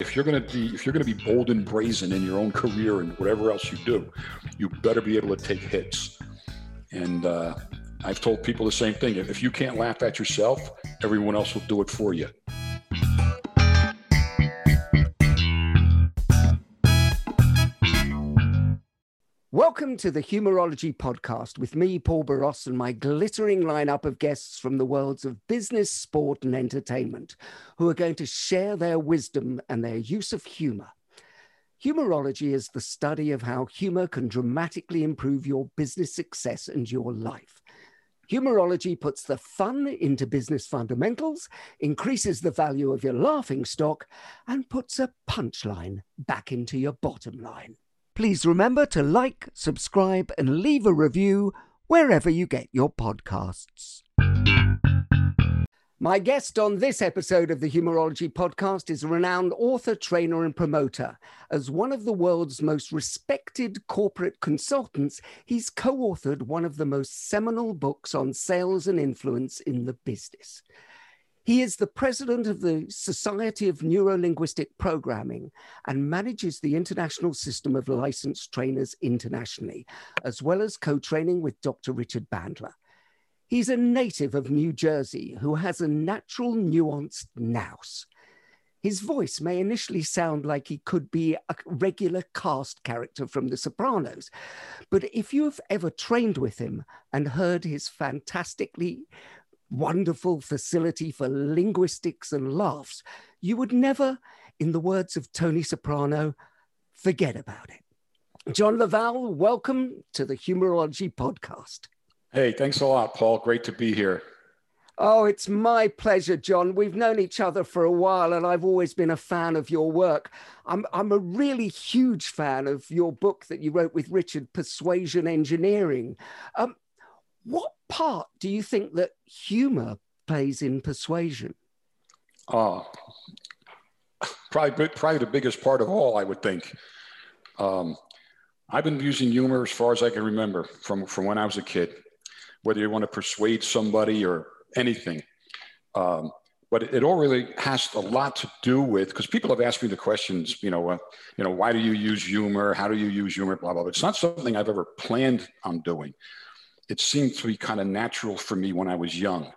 If you're going to be if you're going to be bold and brazen in your own career and whatever else you do, you better be able to take hits. And uh, I've told people the same thing. If you can't laugh at yourself, everyone else will do it for you. Welcome to the Humorology Podcast with me, Paul Boross, and my glittering lineup of guests from the worlds of business, sport, and entertainment who are going to share their wisdom and their use of humor. Humorology is the study of how humor can dramatically improve your business success and your life. Humorology puts the fun into business fundamentals, increases the value of your laughing stock, and puts a punchline back into your bottom line. Please remember to like, subscribe, and leave a review wherever you get your podcasts. My guest on this episode of the Humorology podcast is a renowned author, trainer, and promoter. As one of the world's most respected corporate consultants, he's co authored one of the most seminal books on sales and influence in the business. He is the president of the Society of Neurolinguistic Programming and manages the international system of licensed trainers internationally, as well as co training with Dr. Richard Bandler. He's a native of New Jersey who has a natural, nuanced nous. His voice may initially sound like he could be a regular cast character from The Sopranos, but if you've ever trained with him and heard his fantastically wonderful facility for linguistics and laughs, you would never, in the words of Tony Soprano, forget about it. John La Valle, welcome to the Humorology Podcast. Hey, thanks a lot, Paul. Great to be here. Oh, it's my pleasure, John. We've known each other for a while, and I've always been a fan of your work. I'm, I'm a really huge fan of your book that you wrote with Richard, Persuasion Engineering. Um, what part do you think that humor plays in persuasion? Uh, probably, probably the biggest part of all, I would think. Um, I've been using humor as far as I can remember from, from when I was a kid, whether you want to persuade somebody or anything. Um, but it, all really has a lot to do with because people have asked me the questions, you know, uh, you know, why do you use humor? How do you use humor? Blah blah. blah. It's not something I've ever planned on doing it seemed to be kind of natural for me when I was young.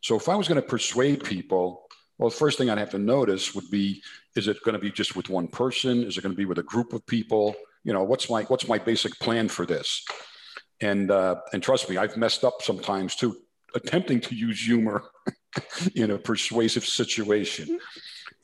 So if I was going to persuade people, well, the first thing I'd have to notice would be, is it going to be just with one person? Is it going to be with a group of people? You know, what's my, what's my basic plan for this? And, uh, and trust me, I've messed up sometimes too, attempting to use humor in a persuasive situation.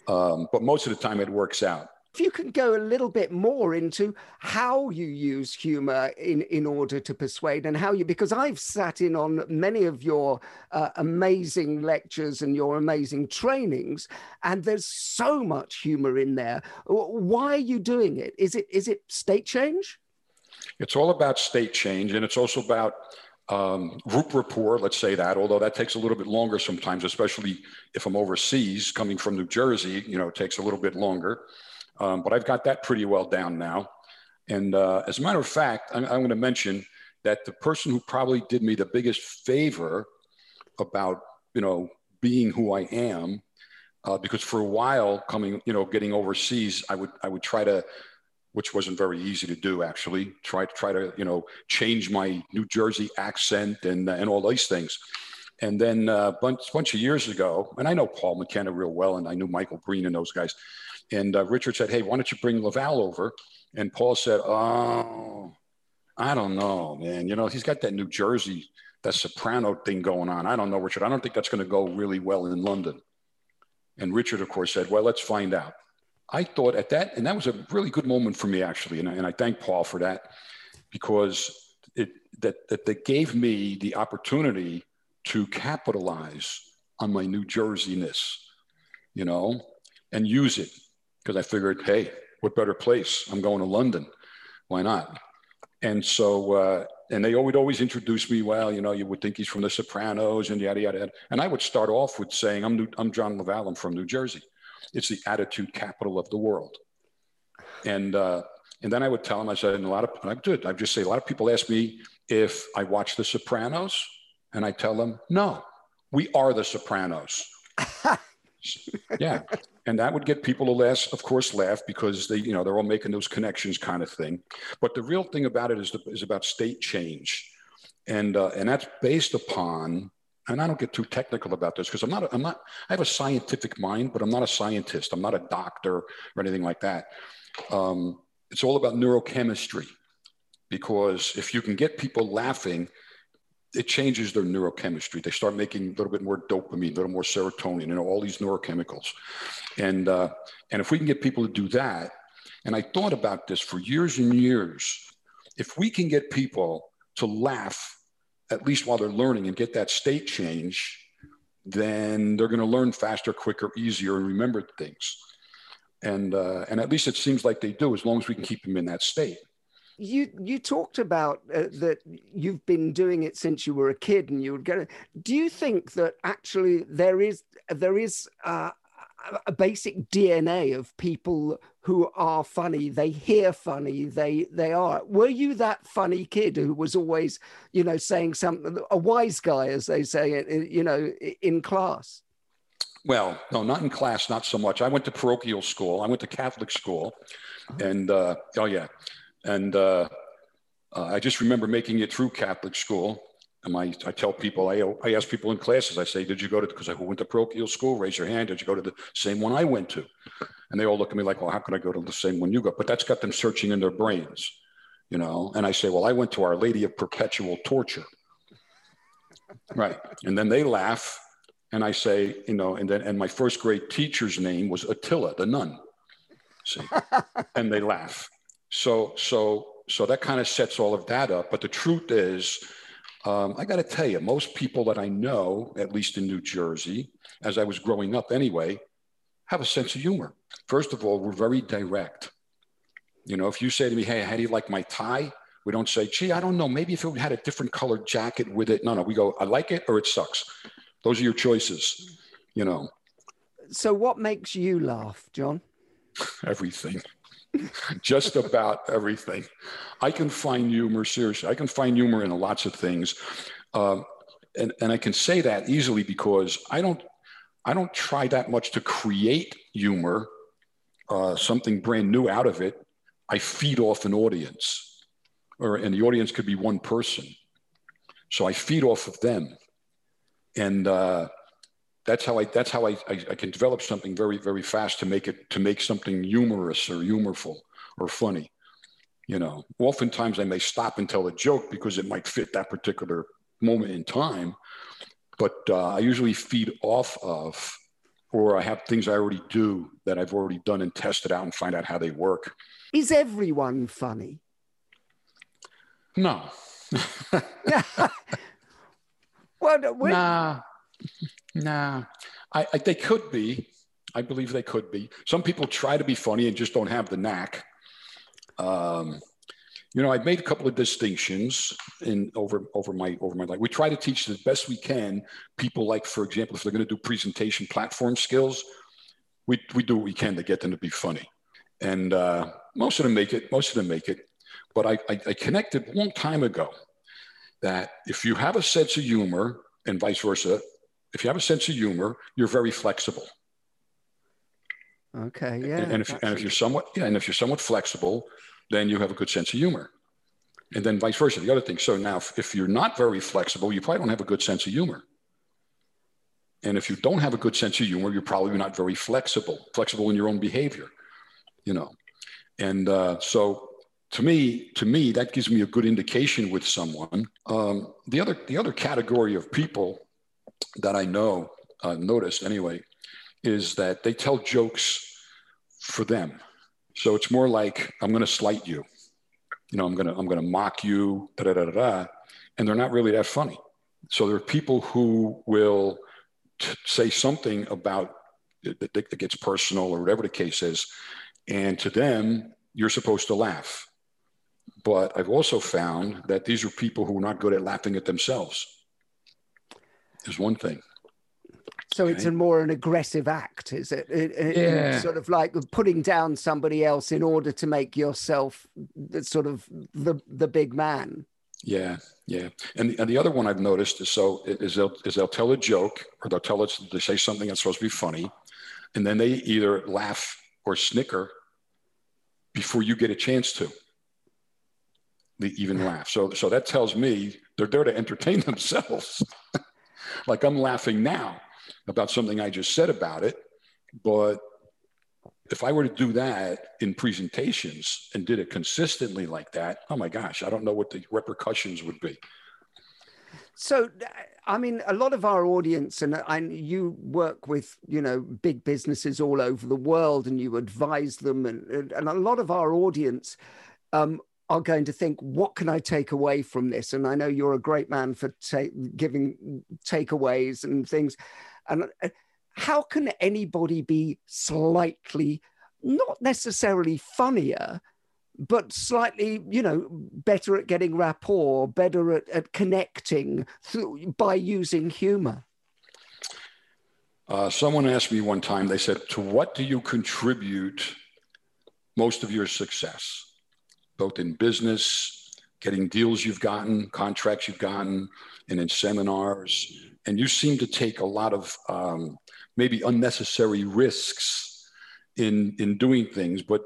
Um, but most of the time it works out if you can go a little bit more into how you use humor in, in order to persuade and how you, because I've sat in on many of your uh, amazing lectures and your amazing trainings, and there's so much humor in there. Why are you doing it? Is it, is it state change? It's all about state change, and it's also about um, group rapport, let's say that, although that takes a little bit longer sometimes, especially if I'm overseas coming from New Jersey, you know, it takes a little bit longer. Um, but I've got that pretty well down now. And uh, as a matter of fact, I'm, I'm going to mention that the person who probably did me the biggest favor about, you know, being who I am, uh, because for a while coming, you know, getting overseas, I would, I would try to, which wasn't very easy to do actually, try to try to, you know, change my New Jersey accent and, and all these things. And then a uh, bunch, bunch of years ago, and I know Paul McKenna real well, and I knew Michael Breen and those guys. And uh, Richard said, "Hey, why don't you bring La Valle over?" And Paul said, "Oh, I don't know, man. You know, he's got that New Jersey, that soprano thing going on. I don't know, Richard. I don't think that's going to go really well in London." And Richard, of course, said, "Well, let's find out." I thought at that, and that was a really good moment for me actually, and I, and I thank Paul for that because it that that, that gave me the opportunity to capitalize on my New Jerseyness, you know, and use it because I figured, hey, what better place? I'm going to London. Why not? And so, uh, and they would always introduce me. Well, you know, you would think he's from The Sopranos and yada yada. yada. And I would start off with saying, "I'm New, I'm John La Valle. I'm from New Jersey. It's the attitude capital of the world." And uh, and then I would tell them, I said, and a lot of, I did, I just say, a lot of people ask me if I watch The Sopranos, and I tell them, no, we are The Sopranos. yeah. And that would get people to laugh, of course, laugh because they, you know, they're all making those connections kind of thing. But the real thing about it is, the, is about state change. And, uh, and that's based upon, and I don't get too technical about this because I'm not, I'm not, I have a scientific mind, but I'm not a scientist. I'm not a doctor or anything like that. Um, it's all about neurochemistry because if you can get people laughing, it changes their neurochemistry. They start making a little bit more dopamine, a little more serotonin, you know, all these neurochemicals. And, uh, and if we can get people to do that, and I thought about this for years and years, if we can get people to laugh, at least while they're learning and get that state change, then they're going to learn faster, quicker, easier, and remember things and uh, and at least it seems like they do as long as we can keep them in that state you you talked about uh, that you've been doing it since you were a kid and you would get it. Do you think that actually there is there is uh, a basic dna of people who are funny? They hear funny. They they are. Were you that funny kid who was always you know saying something a wise guy as they say you know in class? Well, no, not in class, not so much. I went to parochial school. I went to Catholic school, and uh, oh yeah, and uh, uh, I just remember making it through Catholic school. And I, I tell people, I, I ask people in classes, I say, did you go to, because I went to parochial school, raise your hand. Did you go to the same one I went to? And they all look at me like, well, how can I go to the same one you go? But that's got them searching in their brains, you know? And I say, well, I went to Our Lady of Perpetual Torture. right. And then they laugh and I say, you know, and then and my first grade teacher's name was Attila, the nun. See, and they laugh. So so so that kind of sets all of that up. But the truth is, um, I got to tell you, most people that I know, at least in New Jersey, as I was growing up anyway, have a sense of humor. First of all, we're very direct. You know, if you say to me, "Hey, how do you like my tie?" We don't say, "Gee, I don't know. Maybe if it had a different colored jacket with it." No, no. We go, "I like it" or "It sucks." Those are your choices, you know. So, what makes you laugh, John? everything. Just about everything. I can find humor, seriously. I can find humor in lots of things. Um, and, and I can say that easily because I don't I don't try that much to create humor, uh, something brand new out of it. I feed off an audience, or and the audience could be one person. So I feed off of them and uh, that's how I that's how I, I, I can develop something very very fast to make it to make something humorous or humorful or funny. You know, oftentimes I may stop and tell a joke because it might fit that particular moment in time, but uh, I usually feed off of, or I have things I already do that I've already done and tested out and find out how they work. Is everyone funny? No. Well, nah, nah. I, I, they could be. I believe they could be. Some people try to be funny and just don't have the knack. Um, you know, I've made a couple of distinctions in over over my over my life. We try to teach the best we can people. Like, for example, if they're going to do presentation platform skills, we we do what we can to get them to be funny, and uh, most of them make it. Most of them make it. But I, I, I connected a long time ago that if you have a sense of humor and vice versa, if you have a sense of humor, you're very flexible. Okay, yeah. And, and if, and if you're somewhat, yeah, and if you're somewhat flexible, then you have a good sense of humor. And then vice versa, the other thing. So now, if, if you're not very flexible, you probably don't have a good sense of humor. And if you don't have a good sense of humor, you're probably not very flexible, flexible in your own behavior, you know. And uh, so to me, to me, that gives me a good indication with someone. Um, the other, the other category of people that I know, uh, noticed anyway, is that they tell jokes for them. So it's more like I'm going to slight you, you know, I'm going to I'm going to mock you, da da da da, and they're not really that funny. So there are people who will t- say something about that, that gets personal or whatever the case is, and to them you're supposed to laugh. But I've also found that these are people who are not good at laughing at themselves. Is one thing. So okay. it's a more an aggressive act, is it? it, it yeah. Sort of like putting down somebody else in order to make yourself sort of the the big man. Yeah, yeah. And, and the other one I've noticed is so is they'll is they'll tell a joke or they'll tell us they say something that's supposed to be funny, and then they either laugh or snicker before you get a chance to. They even laugh. So so that tells me they're there to entertain themselves. Like I'm laughing now about something I just said about it, but if I were to do that in presentations and did it consistently like that, oh my gosh, I don't know what the repercussions would be. So, I mean, a lot of our audience, and, and you work with, you know, big businesses all over the world and you advise them, and, and a lot of our audience um, are going to think, what can I take away from this? And I know you're a great man for ta- giving takeaways and things. And uh, how can anybody be slightly, not necessarily funnier, but slightly, you know, better at getting rapport, better at, at connecting through, by using humor? Uh, someone asked me one time, they said, To what do you contribute most of your success, both in business, getting deals you've gotten, contracts you've gotten, and in seminars? And you seem to take a lot of um, maybe unnecessary risks in in doing things but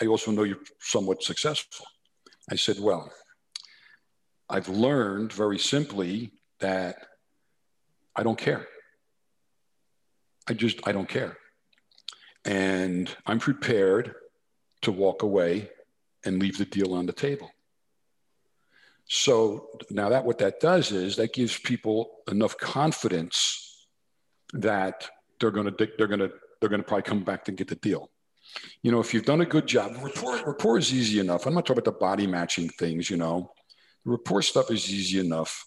i also know you're somewhat successful. I said well i've learned very simply that i don't care. I just i don't care. And i'm prepared to walk away and leave the deal on the table so now that what that does is that gives people enough confidence that they're going to they're going to they're going to probably come back to get the deal. You know, if you've done a good job, rapport rapport is easy enough. I'm not talking about the body matching things. You know, the rapport stuff is easy enough.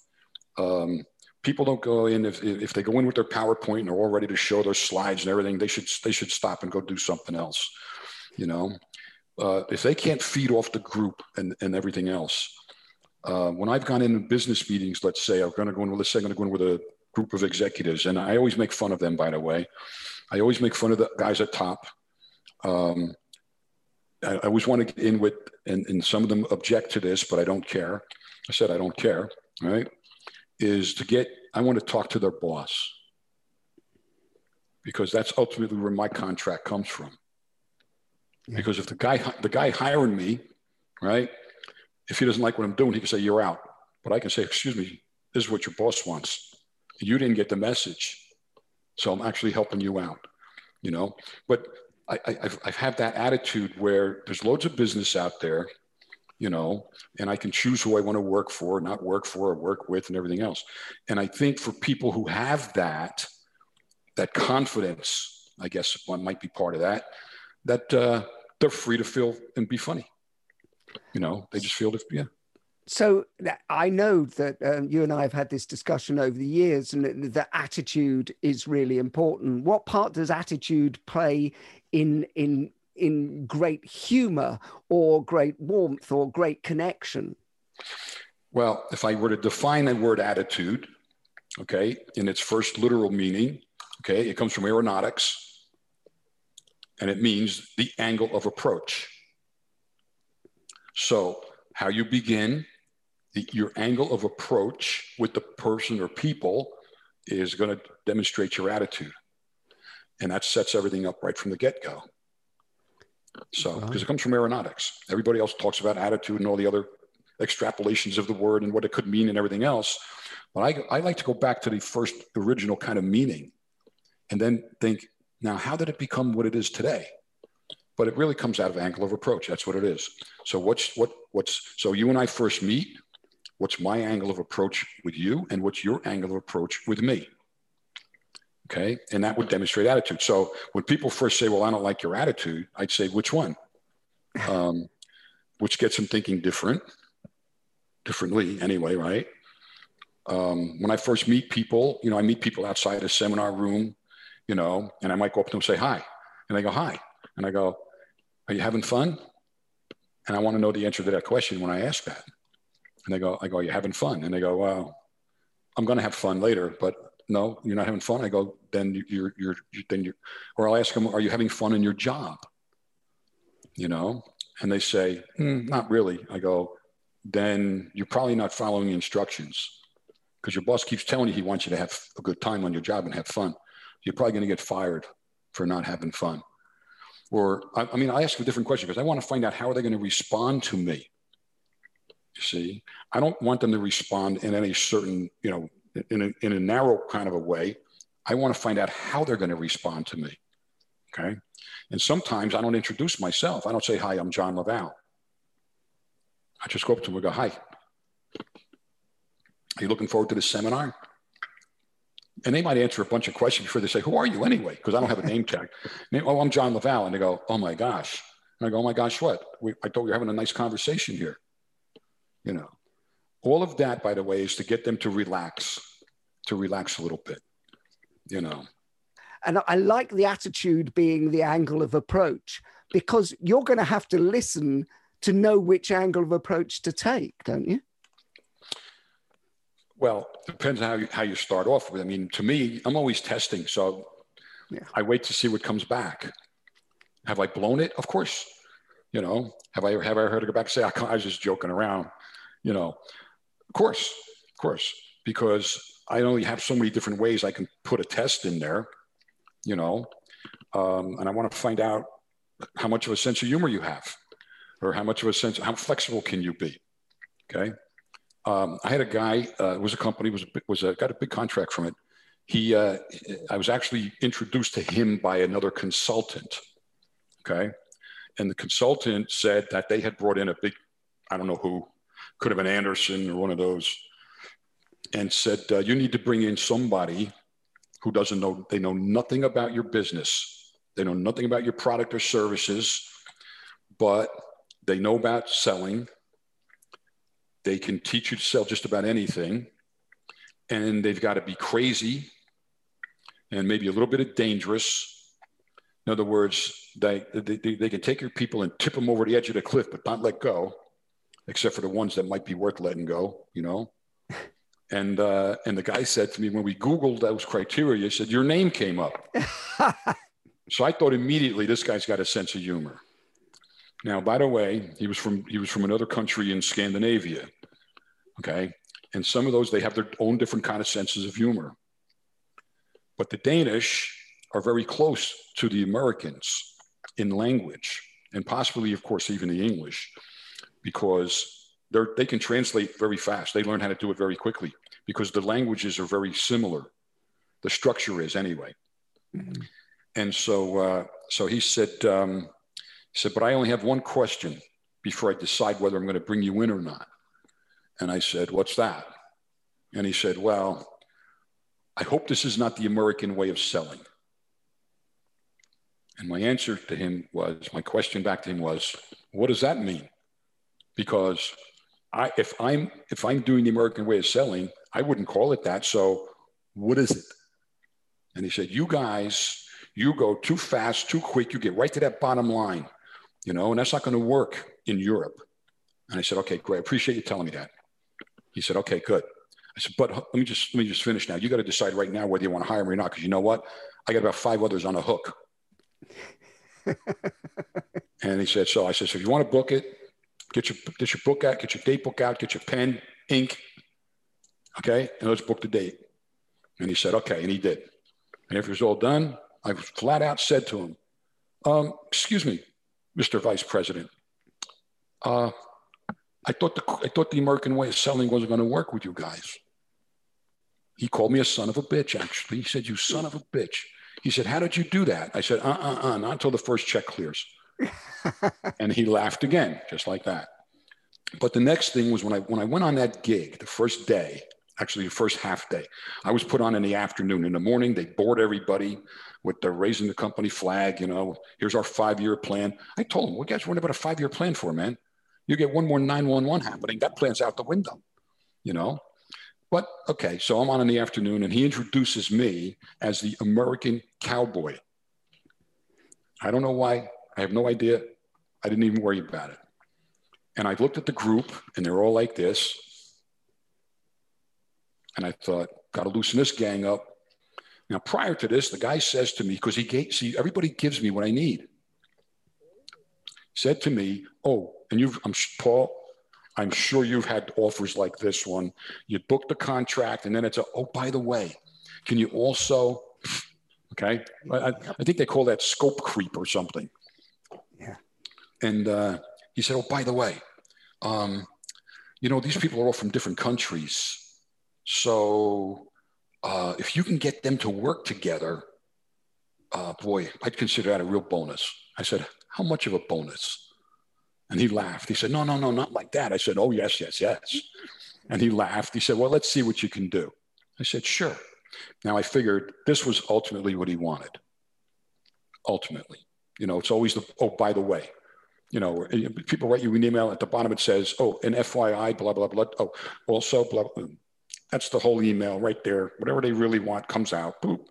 Um, people don't go in if if they go in with their PowerPoint and they're all ready to show their slides and everything. They should they should stop and go do something else. You know, uh, if they can't feed off the group and and everything else. Uh, when I've gone in business meetings, let's say I'm going to go in. Let's say I'm going to go in with a group of executives, and I always make fun of them. By the way, I always make fun of the guys at top. Um, I, I, always want to get in with, and, and some of them object to this, but I don't care. I said I don't care. Right? Is to get. I want to talk to their boss because that's ultimately where my contract comes from. Yeah. Because if the guy the guy hiring me, right, if he doesn't like what I'm doing, he can say you're out. But I can say, excuse me, this is what your boss wants you didn't get the message. So I'm actually helping you out, you know? But I, have I've had that attitude where there's loads of business out there, you know, and I can choose who I want to work for, not work for, or work with, and everything else. And I think for people who have that, that confidence, I guess one might be part of that, that uh, they're free to feel and be funny. You know, they just feel, to, yeah so I know that um, you and I have had this discussion over the years, and the attitude is really important. What part does attitude play in in in great humor, or great warmth, or great connection? Well, if I were to define the word attitude, okay, in its first literal meaning, okay, it comes from aeronautics, and it means the angle of approach. So, how you begin the, your angle of approach with the person or people is going to demonstrate your attitude. And that sets everything up right from the get go. So, because it comes from aeronautics. Everybody else talks about attitude and all the other extrapolations of the word and what it could mean and everything else. But I, I like to go back to the first original kind of meaning. and then think, now, how did it become what it is today? But it really comes out of angle of approach. That's what it is. So what's what what's so you and I first meet. What's my angle of approach with you, and what's your angle of approach with me? Okay, and that would demonstrate attitude. So when people first say, "Well, I don't like your attitude," I'd say, "Which one?" Um, which gets them thinking different, differently anyway, right? Um, when I first meet people, you know, I meet people outside a seminar room you know, and I might go up to them and say hi. And they go, hi. And I go, are you having fun? And I want to know the answer to that question when I ask that. And they go, I go, are you having fun? And they go, well, I'm going to have fun later, but no, you're not having fun. I go, then you're, you're, you're then you or I'll ask them, are you having fun in your job? You know, and they say, mm, not really. I go, then you're probably not following the instructions because your boss keeps telling you he wants you to have a good time on your job and have fun you're probably going to get fired for not having fun. Or, I, I mean, I ask a different question because I want to find out how are they going to respond to me. You see, I don't want them to respond in any certain, you know, in a, in a narrow kind of a way. I want to find out how they're going to respond to me. Okay. And sometimes I don't introduce myself. I don't say, Hi, I'm John La Valle. I just go up to them and go, Hi. Are you looking forward to the seminar? And they might answer a bunch of questions before they say, "Who are you anyway?" Because I don't have a name tag. They, oh, I'm John La Valle, and they go, "Oh my gosh," and I go, "Oh my gosh, what? We, I thought we were having a nice conversation here." You know, all of that, by the way, is to get them to relax, to relax a little bit. You know, and I like the attitude being the angle of approach because you're going to have to listen to know which angle of approach to take, don't you? Well, depends how you, how you start off with. I mean, to me, I'm always testing, so yeah. I wait to see what comes back. Have I blown it? Of course. You know, have I have I heard it go back and say I, I was just joking around? You know, of course, of course, because I only have so many different ways I can put a test in there. You know, um, and I want to find out how much of a sense of humor you have, or how much of a sense how flexible can you be. Okay um, I had a guy. Uh, it was a company. Was was a, got a big contract from it. He. Uh, I was actually introduced to him by another consultant. Okay, and the consultant said that they had brought in a big. I don't know who. Could have been Anderson or one of those. And said uh, you need to bring in somebody who doesn't know. They know nothing about your business. They know nothing about your product or services, but they know about selling they can teach you to sell just about anything. And they've got to be crazy and maybe a little bit of dangerous. In other words, they, they, they can take your people and tip them over the edge of the cliff, but not let go, except for the ones that might be worth letting go, you know? And, uh, and the guy said to me, when we Googled those criteria, he said, your name came up. so I thought immediately, this guy's got a sense of humor. Now, by the way, he was from he was from another country in Scandinavia. Okay, and some of those they have their own different kind of senses of humor. But the Danish are very close to the Americans in language, and possibly, of course, even the English, because they they can translate very fast. They learn how to do it very quickly because the languages are very similar. The structure is anyway. Mm-hmm. And so, uh, so he said. Um, he said, But I only have one question before I decide whether I'm going to bring you in or not. And I said, What's that? And he said, Well, I hope this is not the American way of selling. And my answer to him was, my question back to him was, What does that mean? Because I, if I'm if I'm doing the American way of selling, I wouldn't call it that. So what is it? And he said, You guys, you go too fast, too quick, you get right to that bottom line you know, and that's not going to work in Europe. And I said, okay, great. I appreciate you telling me that. He said, okay, good. I said, but let me just let me just finish now. You got to decide right now whether you want to hire me or not, because you know what? I got about five others on a hook. and he said, so I said, so if you want to book it, get your get your book out, get your date book out, get your pen, ink, okay, and let's book the date. And he said, okay, and he did. And after it was all done, I flat out said to him, um, excuse me, Mr. Vice President. Uh, I thought the I thought the American way of selling wasn't going to work with you guys. He called me a son of a bitch. Actually, he said, "You son of a bitch." He said, How did you do that? I said, Uh uh uh, not until the first check clears. and he laughed again, just like that. But the next thing was when I when I went on that gig, the first day, actually the first half day, I was put on in the afternoon. In the morning, they board everybody with the raising the company flag. You know, here's our five year plan. I told them, "What guys worrying about a five year plan for, man? You get one more 911 happening, that plan's out the window." You know, but okay, so I'm on in the afternoon, and he introduces me as the American cowboy. I don't know why. I have no idea. I didn't even worry about it. And I looked at the group, and they're all like this. And I thought, got to loosen this gang up. Now, prior to this, the guy says to me, because he gave, see, everybody gives me what I need. Said to me, oh, and you've, I'm Paul, I'm sure you've had offers like this one. You book the contract, and then it's a, oh, by the way, can you also, okay? I, I think they call that scope creep or something. Yeah. And uh, he said, oh, by the way, um, you know, these people are all from different countries. So uh, if you can get them to work together, uh, boy, I'd consider that a real bonus. I said, how much of a bonus? And he laughed. He said, no, no, no, not like that. I said, oh, yes, yes, yes. And he laughed. He said, well, let's see what you can do. I said, sure. Now I figured this was ultimately what he wanted. Ultimately, you know, it's always the, oh, by the way, you know, people write you an email at the bottom, it says, oh, an FYI, blah, blah, blah. Oh, also, blah, blah. That's the whole email right there. Whatever they really want comes out, boop,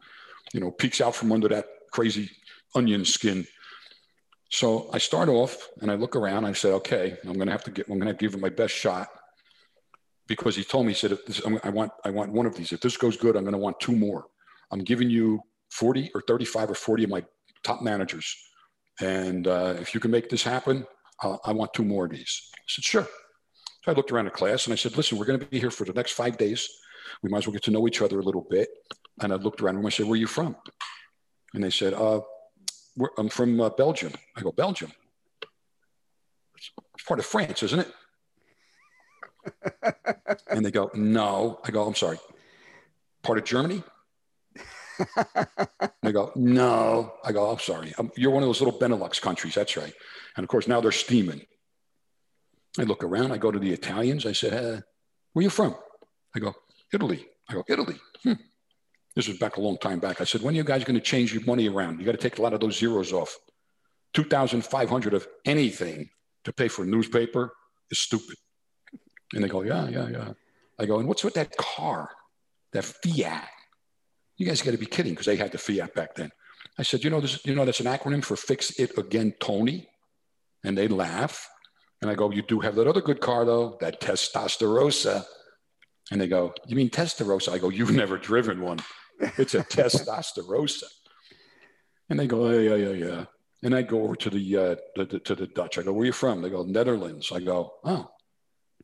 you know, peeks out from under that crazy onion skin. So I start off and I look around. I said, okay, I'm going to have to get, I'm going to give it my best shot because he told me, he said, if this, I want, I want one of these. If this goes good, I'm going to want two more. I'm giving you 40 or 35 or 40 of my top managers. And uh, if you can make this happen, uh, I want two more of these. I said, sure. I looked around the class and I said, listen, we're going to be here for the next five days. We might as well get to know each other a little bit. And I looked around and I said, where are you from? And they said, uh, I'm from uh, Belgium. I go, Belgium? It's part of France, isn't it? and they go, no. I go, I'm sorry. Part of Germany? they go, no. I go, I'm sorry. I'm, you're one of those little Benelux countries. That's right. And of course, now they're steaming. I look around. I go to the Italians. I said, uh, where you from? I go, Italy. I go, Italy. Hmm. This was back a long time back. I said, when are you guys going to change your money around? You got to take a lot of those zeros off. 2,500 of anything to pay for a newspaper is stupid. And they go, yeah, yeah, yeah. I go, and what's with that car, that Fiat? You guys got to be kidding because they had the Fiat back then. I said, you know, this, you know, that's an acronym for Fix It Again, Tony. And they laugh. And I go, you do have that other good car though, that Testarossa. And they go, you mean Testarossa? I go, you've never driven one. It's a Testarossa. And they go, oh, yeah, yeah, yeah. And I go over to the, uh, the, the, to the Dutch. I go, where are you from? They go, Netherlands. I go, oh.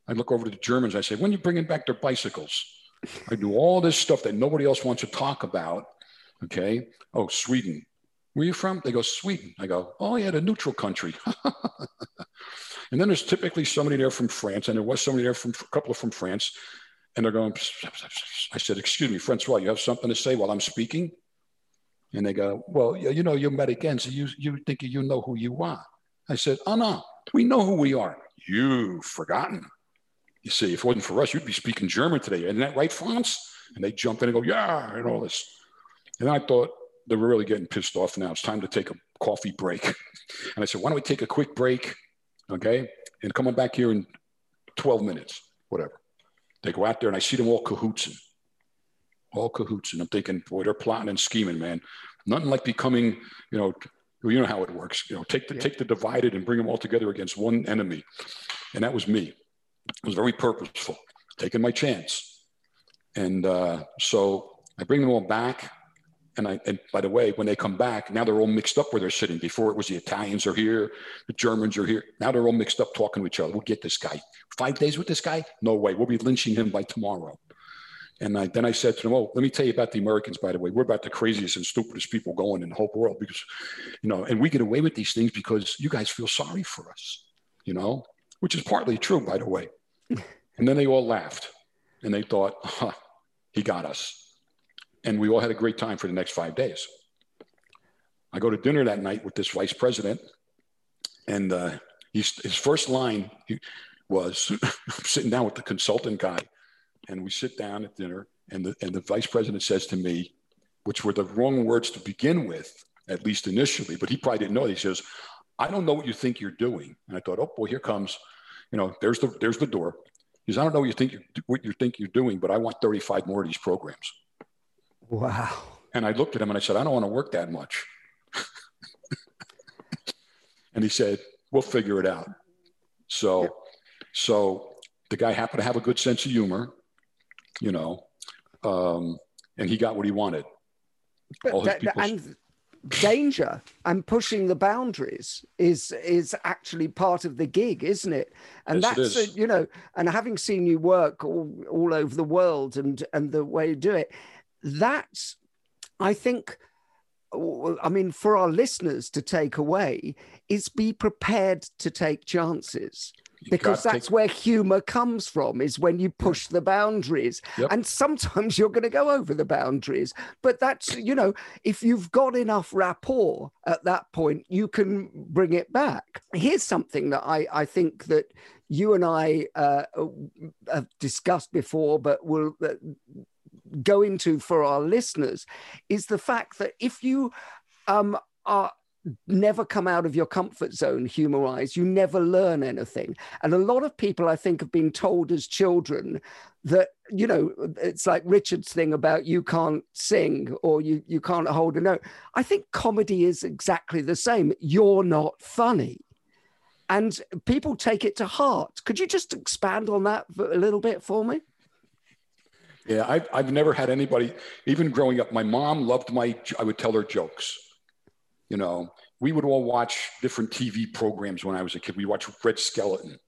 I look over to the Germans. I say, when are you bringing back their bicycles? I do all this stuff that nobody else wants to talk about. Okay. Oh, Sweden. Where you from? They go, Sweden. I go, oh, yeah, the neutral country. and then there's typically somebody there from France, and there was somebody there from a couple of from France. And they're going, I said, excuse me, Francois, you have something to say while I'm speaking? And they go, well, you know, you're American, so you, you think you know who you are. I said, oh, no, we know who we are. You've forgotten. You see, if it wasn't for us, you'd be speaking German today. Isn't that right, France? And they jump in and go, yeah, and all this. And I thought they were really getting pissed off now. It's time to take a coffee break. and I said, why don't we take a quick break? Okay. And come on back here in 12 minutes, whatever. They go out there and I see them all cahootsing, all cahoots. And I'm thinking, boy, they're plotting and scheming, man. Nothing like becoming, you know, you know how it works. You know, take the yeah. take the divided and bring them all together against one enemy. And that was me. It was very purposeful, taking my chance. And uh, so I bring them all back. And I, and by the way, when they come back, now they're all mixed up where they're sitting. Before it was the Italians are here, the Germans are here. Now they're all mixed up talking to each other. We'll get this guy. Five days with this guy? No way. We'll be lynching him by tomorrow. And I, then I said to them, "Oh, let me tell you about the Americans. By the way, we're about the craziest and stupidest people going in the whole world because, you know, and we get away with these things because you guys feel sorry for us, you know, which is partly true, by the way." and then they all laughed, and they thought, huh, "He got us." And we all had a great time for the next five days. I go to dinner that night with this vice president, and uh, his first line was sitting down with the consultant guy, and we sit down at dinner, and the, and the vice president says to me, which were the wrong words to begin with, at least initially, but he probably didn't know. He says, I don't know what you think you're doing. And I thought, oh boy, here comes, you know, there's the there's the door. He says, I don't know what you think you what you think you're doing, but I want 35 more of these programs. Wow. And I looked at him and I said, I don't want to work that much. and he said, We'll figure it out. So yep. so the guy happened to have a good sense of humor, you know, um, and he got what he wanted. But, and danger and pushing the boundaries is is actually part of the gig isn't it and yes, that's a, you know and having seen you work all, all over the world and and the way you do it that's i think i mean for our listeners to take away is be prepared to take chances. Because that's take... where humor comes from is when you push the boundaries. Yep. and sometimes you're going to go over the boundaries. But that's you know if you've got enough rapport at that point you can bring it back. Here's something that i i think that you and i uh, have discussed before but will uh, go into for our listeners is the fact that if you um, are never come out of your comfort zone humor wise you never learn anything. And a lot of people i think have been told as children that you know it's like richard's thing about you can't sing or you you can't hold a note. I think comedy is exactly the same. You're not funny. And people take it to heart. Could you just expand on that a little bit for me yeah I've, I've never had anybody even growing up my mom loved my i would tell her jokes you know, we would all watch different TV programs when I was a kid. We watched Red Skelton,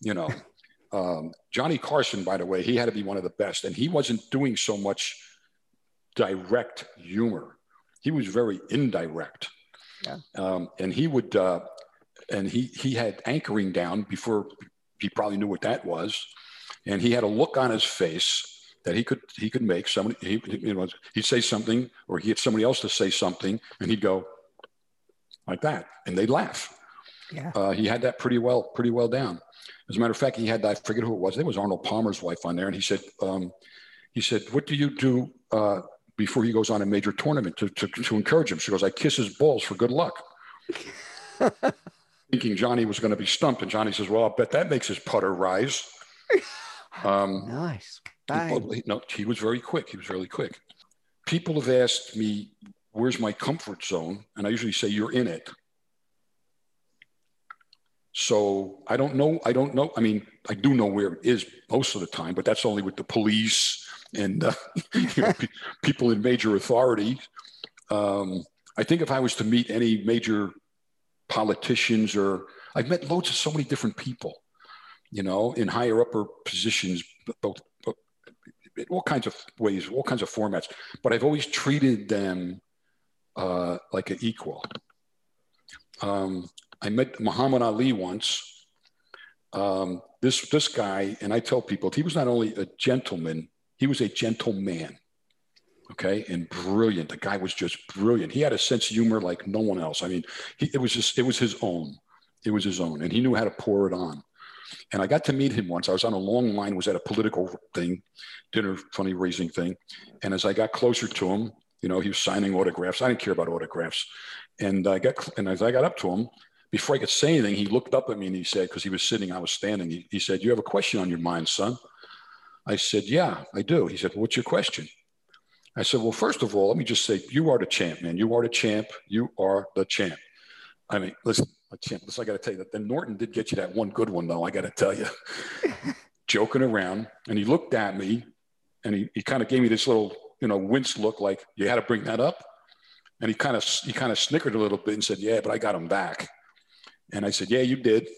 you know. um, Johnny Carson, by the way, he had to be one of the best, and he wasn't doing so much direct humor. He was very indirect. Yeah. Um, and he would, uh, and he he had anchoring down before he probably knew what that was, and he had a look on his face that he could he could make somebody he you know he'd say something or he had somebody else to say something, and he'd go, like that, and they'd laugh. Yeah. Uh, he had that pretty well, pretty well down. As a matter of fact, he had I forget who it was. It was Arnold Palmer's wife on there, and he said, um, he said, "What do you do uh, before he goes on a major tournament to, to, to encourage him?" She goes, "I kiss his balls for good luck." Thinking Johnny was going to be stumped, and Johnny says, "Well, I bet that makes his putter rise." Um, nice. He, no, he was very quick. He was really quick. People have asked me where's my comfort zone? And I usually say, you're in it. So I don't know. I don't know. I mean, I do know where it is most of the time, but that's only with the police and uh, you know, people in major authority. Um, I think if I was to meet any major politicians or I've met loads of so many different people, you know, in higher upper positions, both all kinds of ways, all kinds of formats. But I've always treated them uh, like an equal. Um, I met Muhammad Ali once. Um, this this guy, and I tell people, he was not only a gentleman, he was a gentleman. Okay, and brilliant. The guy was just brilliant. He had a sense of humor like no one else. I mean, he, it was just it was his own. It was his own, and he knew how to pour it on. And I got to meet him once. I was on a long line, was at a political thing, dinner funny raising thing. And as I got closer to him, you know, he was signing autographs. I didn't care about autographs. And I got, and as I got up to him, before I could say anything, he looked up at me and he said, because he was sitting, I was standing. He, he said, "You have a question on your mind, son?" I said, "Yeah, I do." He said, well, "What's your question?" I said, "Well, first of all, let me just say, you are the champ, man. You are the champ. You are the champ." I mean, listen, a champ. Listen, I got to tell you that. Ken Norton did get you that one good one, though. I got to tell you, joking around, and he looked at me, and he, he kind of gave me this little you know, wince look like you had to bring that up. And he kind of he kind of snickered a little bit and said, "Yeah, but I got him back." And I said, "Yeah, you did."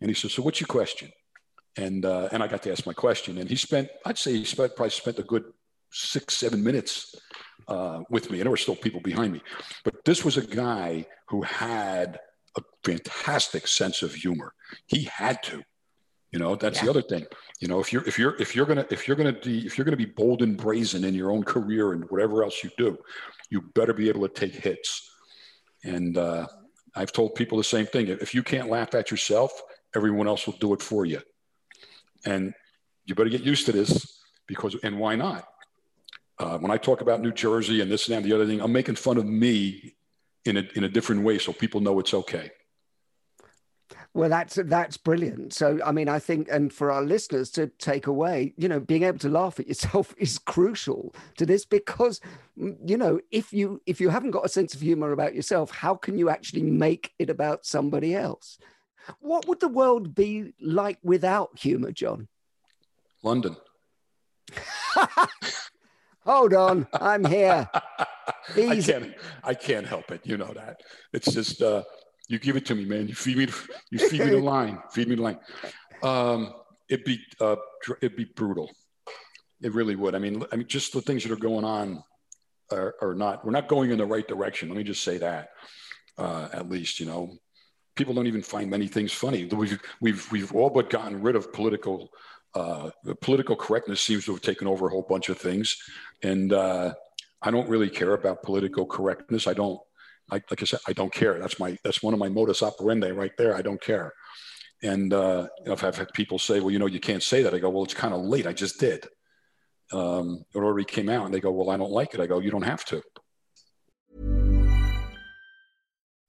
And he said, "So what's your question?" And uh, and I got to ask my question. And he spent, I'd say, he spent probably spent a good six seven minutes uh, with me, and there were still people behind me. But this was a guy who had a fantastic sense of humor. He had to. You know, that's yeah. the other thing. You know, if you're if you're if you're gonna if you're gonna be if you're gonna be bold and brazen in your own career and whatever else you do, you better be able to take hits. And uh, I've told people the same thing. If you can't laugh at yourself, everyone else will do it for you. And you better get used to this because, and why not? Uh, when I talk about New Jersey and this and that, and the other thing, I'm making fun of me in a, in a different way so people know it's okay. Well, that's that's brilliant. So, I mean, I think, and for our listeners to take away, you know, being able to laugh at yourself is crucial to this because, mm, you know, if you if you haven't got a sense of humor about yourself, how can you actually make it about somebody else? What would the world be like without humor, John? London. Hold on, I'm here. I can't. I can't help it. You know that. It's just uh, you give it to me, man. You feed me. You feed me the line. Feed me the line. Um, it'd be uh, it'd be brutal. It really would. I mean, I mean, just the things that are going on are, are not. We're not going in the right direction. Let me just say that. Uh, at least, you know, people don't even find many things funny. We've we've we've all but gotten rid of political uh, political correctness seems to have taken over a whole bunch of things, and uh, I don't really care about political correctness. I don't. I, like I said, I don't care. That's my that's one of my modus operandi right there. I don't care. And uh, if I've had people say, well, you know, you can't say that, I go, well, it's kind of late. I just did. Um, it already came out, and they go, well, I don't like it. I go, you don't have to.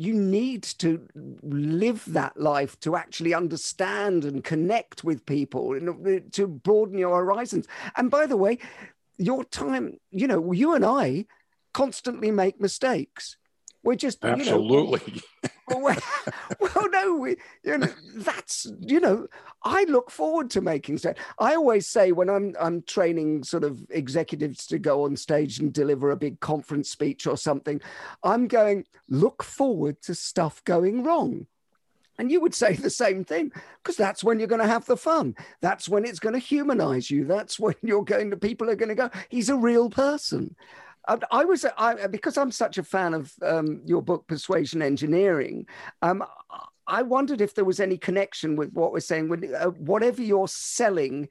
you need to live that life to actually understand and connect with people and to broaden your horizons. And by the way, your time, you know, you and I constantly make mistakes. We're just absolutely. You know, well, well, no, we, you know, that's you know, I look forward to making stuff. I always say when I'm I'm training sort of executives to go on stage and deliver a big conference speech or something, I'm going look forward to stuff going wrong. And you would say the same thing because that's when you're going to have the fun. That's when it's going to humanize you. That's when you're going to, people are going to go, he's a real person. I was I, because I'm such a fan of um, your book, Persuasion Engineering. Um, I wondered if there was any connection with what we're saying. When uh, whatever you're selling,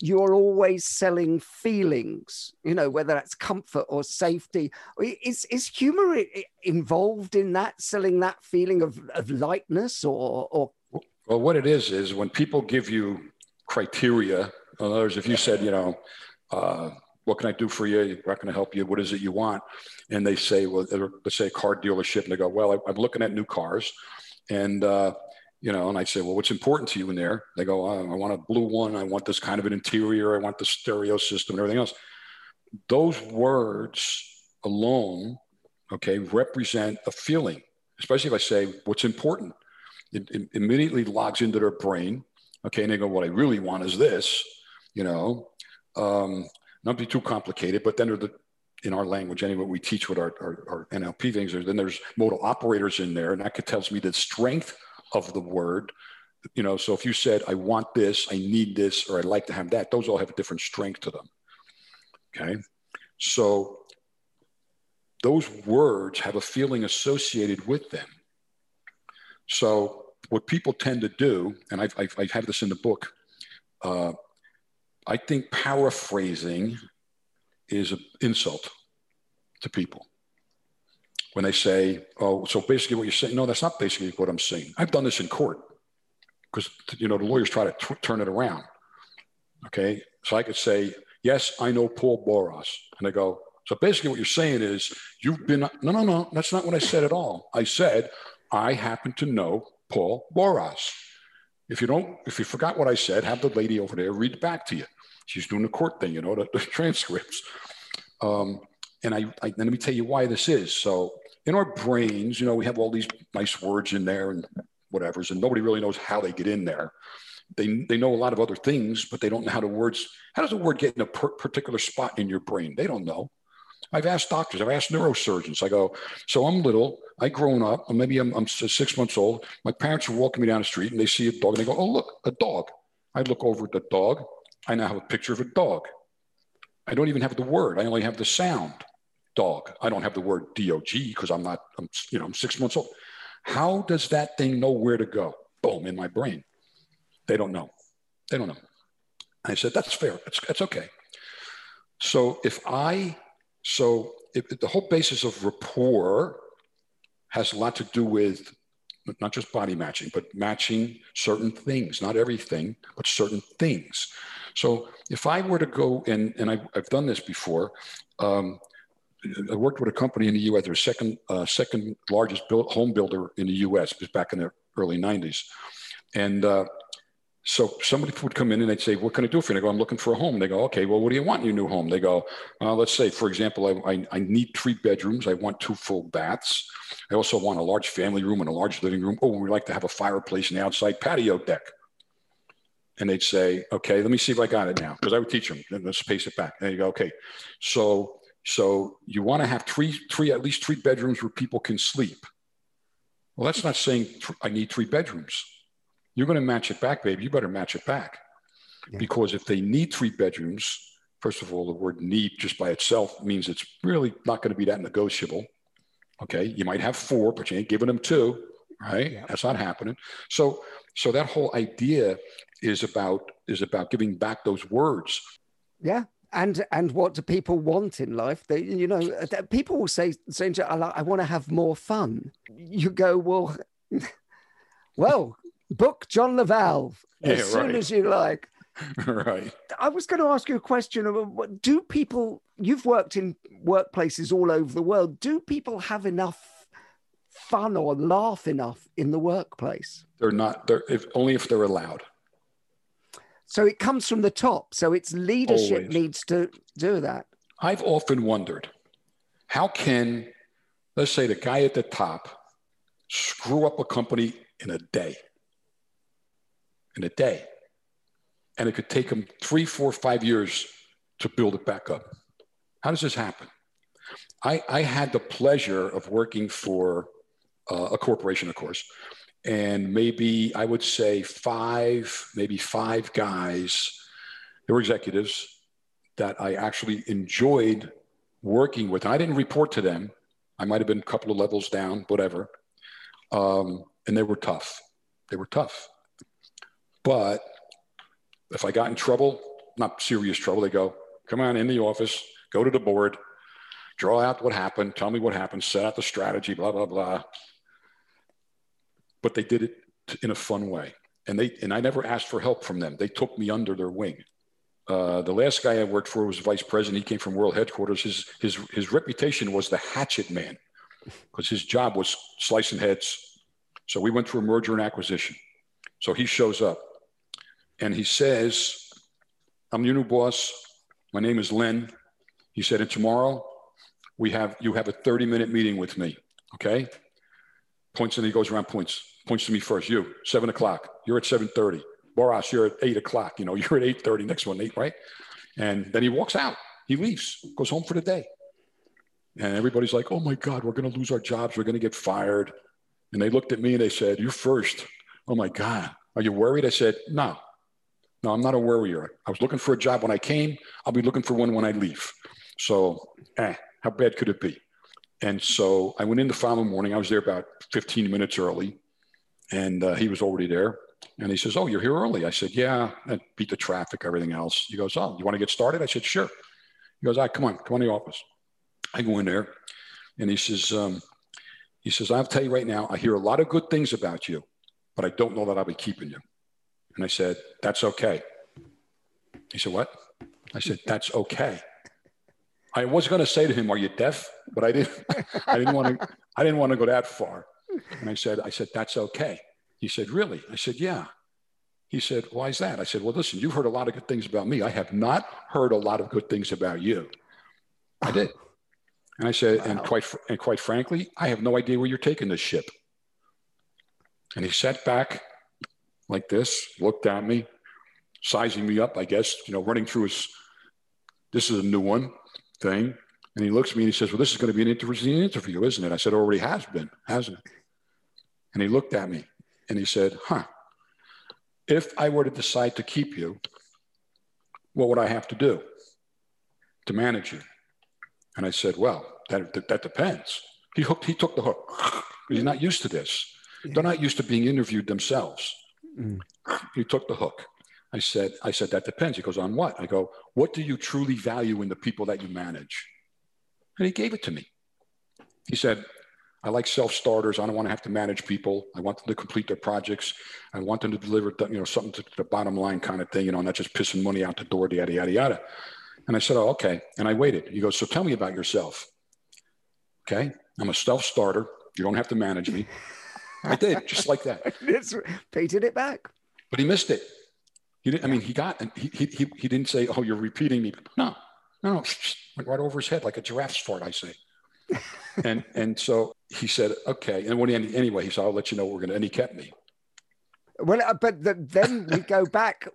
you're always selling feelings. You know, whether that's comfort or safety. Is is humor involved in that selling that feeling of, of lightness or or? Well, what it is is when people give you criteria. In other words, if you said, you know. Uh, what can I do for you? How can I help you? What is it you want? And they say, well, let's say a car dealership, and they go, well, I'm looking at new cars, and uh, you know, and I say, well, what's important to you in there? They go, oh, I want a blue one. I want this kind of an interior. I want the stereo system and everything else. Those words alone, okay, represent a feeling, especially if I say what's important. It, it immediately logs into their brain. Okay. And they go, what I really want is this, you know, um, not be too complicated, but then the, in our language anyway, we teach what our, our, our NLP things. Then there's modal operators in there, and that tells me the strength of the word. You know, so if you said, I want this, I need this, or I'd like to have that, those all have a different strength to them. Okay. So those words have a feeling associated with them. So what people tend to do, and I've, I've, I have this in the book, uh, I think paraphrasing is an insult to people when they say, "Oh, so basically what you're saying." No, that's not basically what I'm saying. I've done this in court because you know the lawyers try to turn it around. Okay, so I could say, "Yes, I know Paul Boross," and they go, "So basically what you're saying is you've been." No, no, no, that's not what I said at all. I said I happen to know Paul Boross. If you don't, if you forgot what I said, have the lady over there read back to you. She's doing the court thing, you know, the, the transcripts. Um, and I, I, let me tell you why this is. So in our brains, you know, we have all these nice words in there and whatever's, and nobody really knows how they get in there. They, they know a lot of other things, but they don't know how the words, how does a word get in a per- particular spot in your brain? They don't know. I've asked doctors, I've asked neurosurgeons. I go, so I'm little, I grown up, or maybe I'm, I'm six months old. My parents are walking me down the street and they see a dog and they go, oh, look, a dog. I look over at the dog. I now have a picture of a dog. I don't even have the word. I only have the sound dog. I don't have the word dog because I'm not, I'm, you know, I'm six months old. How does that thing know where to go? Boom, in my brain. They don't know. They don't know. I said, that's fair. That's, that's okay. So if I, so if, the whole basis of rapport has a lot to do with not just body matching, but matching certain things, not everything, but certain things. So if I were to go and, and I, have done this before, um, I worked with a company in the U.S. They're second uh, second largest build, home builder in the U.S. Back in the early '90s, and uh, so somebody would come in and they'd say, "What can I do for you?" And I go, "I'm looking for a home." And they go, "Okay, well, what do you want in your new home?" They go, uh, "Let's say, for example, I, I, I need three bedrooms. I want two full baths. I also want a large family room and a large living room. Oh, we like to have a fireplace and the outside patio deck." And they'd say, "Okay, let me see if I got it now," because I would teach them. And let's pace it back. And you go, "Okay, so." So you want to have three, three, at least three bedrooms where people can sleep. Well, that's not saying th- I need three bedrooms. You're going to match it back, baby. You better match it back. Yeah. Because if they need three bedrooms, first of all, the word need just by itself means it's really not going to be that negotiable. Okay. You might have four, but you ain't giving them two, right? Yeah. That's not happening. So, so that whole idea is about, is about giving back those words. Yeah and and what do people want in life? They you know uh, people will say say I, I want to have more fun. You go well well book john La Valle as yeah, soon as you like. Right. I was going to ask you a question uh, do people you've worked in workplaces all over the world do people have enough fun or laugh enough in the workplace? They're not they're if only if they're allowed so it comes from the top. So its leadership Always. needs to do that. I've often wondered how can, let's say, the guy at the top screw up a company in a day? In a day. And it could take him three, four, five years to build it back up. How does this happen? I, I had the pleasure of working for uh, a corporation, of course, and maybe I would say five, maybe five guys, they were executives that I actually enjoyed working with. I didn't report to them. I might have been a couple of levels down, whatever. Um, and they were tough. They were tough. But if I got in trouble, not serious trouble, they go, come on in the office, go to the board, draw out what happened, tell me what happened, set out the strategy, blah, blah, blah but they did it in a fun way. And they and I never asked for help from them. They took me under their wing. Uh, the last guy I worked for was vice president. He came from world headquarters. His his his reputation was the hatchet man, because his job was slicing heads. So we went through a merger and acquisition. So he shows up and he says, I'm your new boss. My name is Len. He said, and tomorrow we have, you have a 30 minute meeting with me. Okay. Points and he goes around points, points to me first. You, seven o'clock. You're at 7.30. Boross, you're at eight o'clock. You know, you're at 8.30. Next one, eight, right? And then he walks out. He leaves, goes home for the day. And everybody's like, oh my God, we're going to lose our jobs. We're going to get fired. And they looked at me and they said, you first. Oh my God. Are you worried? I said, no. No, I'm not a worrier. I was looking for a job when I came. I'll be looking for one when I leave. So, eh, how bad could it be? And so I went in the following morning. I was there about 15 minutes early, and uh, he was already there. And he says, "Oh, you're here early." I said, "Yeah." I beat the traffic, everything else. He goes, "Oh, you want to get started?" I said, "Sure." He goes, "All right, come on, come on to the office." I go in there, and he says, um, "He says, I'll tell you right now. I hear a lot of good things about you, but I don't know that I'll be keeping you." And I said, That's okay. He said, What? I said, That's okay. I was going to say to him, Are you deaf? But I didn't, I didn't want to, I didn't want to go that far. And I said, I said, That's okay. He said, Really? I said, Yeah. He said, Why is that? I said, Well, listen, you've heard a lot of good things about me. I have not heard a lot of good things about you. I did. And I said, wow. and quite and quite frankly, I have no idea where you're taking this ship. And he sat back like this, looked at me, sizing me up, I guess, you know, running through his, this is a new one thing. And he looks at me and he says, Well, this is going to be an interesting interview, isn't it? I said, It already has been, hasn't it? And he looked at me and he said, Huh, if I were to decide to keep you, what would I have to do to manage you? And I said, Well, that, that, depends. He hooked, he took the hook. He's not used to this. They're not used to being interviewed themselves. Mm. He took the hook. I said, I said, that depends. He goes, on what? I go, what do you truly value in the people that you manage? And he gave it to me. He said, I like self-starters. I don't want to have to manage people. I want them to complete their projects. I want them to deliver, you know, something to the bottom line kind of thing, you know, not just pissing money out the door, yada, yada, yada. And I said, oh, okay. And I waited. He goes, so tell me about yourself. Okay. I'm a self-starter. You don't have to manage me. I did, just like that. painted it back. But he missed it. He didn't, I mean, he got, he, he, he, he didn't say, oh, you're repeating me. No, no, went right over his head like a giraffe's fart, I say. And and so he said, okay. And when he, anyway, he said, I'll let you know what we're going to, and he kept me. Well, uh, but the, then we go back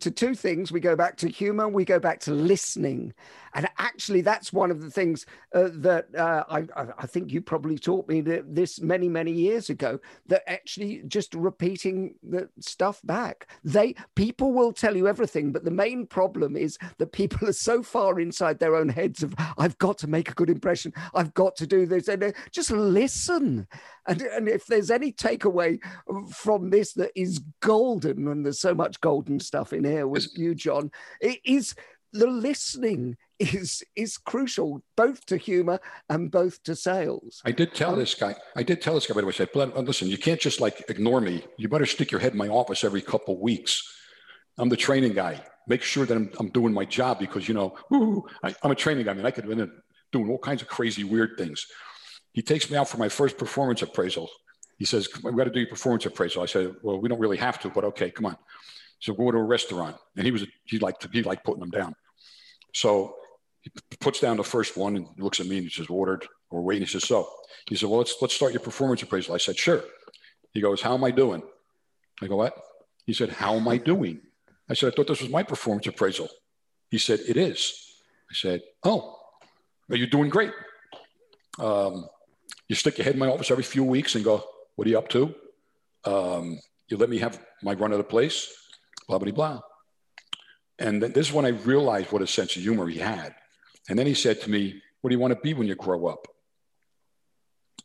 to two things. We go back to humor. We go back to listening, and actually, that's one of the things uh, that uh, I, I, think you probably taught me this many, many years ago. That actually just repeating the stuff back. They people will tell you everything, but the main problem is that people are so far inside their own heads of I've got to make a good impression. I've got to do this, and uh, just listen. And, and if there's any takeaway from this that is golden, and there's so much golden stuff in here with you, John, it is the listening is is crucial both to humor and both to sales. I did tell um, this guy. I did tell this guy. By the way, I said, "Listen, you can't just like ignore me. You better stick your head in my office every couple of weeks. I'm the training guy. Make sure that I'm, I'm doing my job because you know, I, am a training guy. I mean, I could have been doing all kinds of crazy, weird things. He takes me out for my first performance appraisal. He says, We've got to do your performance appraisal." I said, "Well, we don't really have to, but okay, come on." So go to a restaurant, and he was he liked he liked putting them down. So he puts down the first one and looks at me and he says, ordered or waiting. He says, so he said, well, let's, let's start your performance appraisal. I said, sure. He goes, how am I doing? I go, what? He said, how am I doing? I said, I thought this was my performance appraisal. He said, it is. I said, oh, are you doing great? Um, you stick your head in my office every few weeks and go, what are you up to? Um, you let me have my run of the place, blah, blah, blah. And this is when I realized what a sense of humor he had. And then he said to me, What do you want to be when you grow up?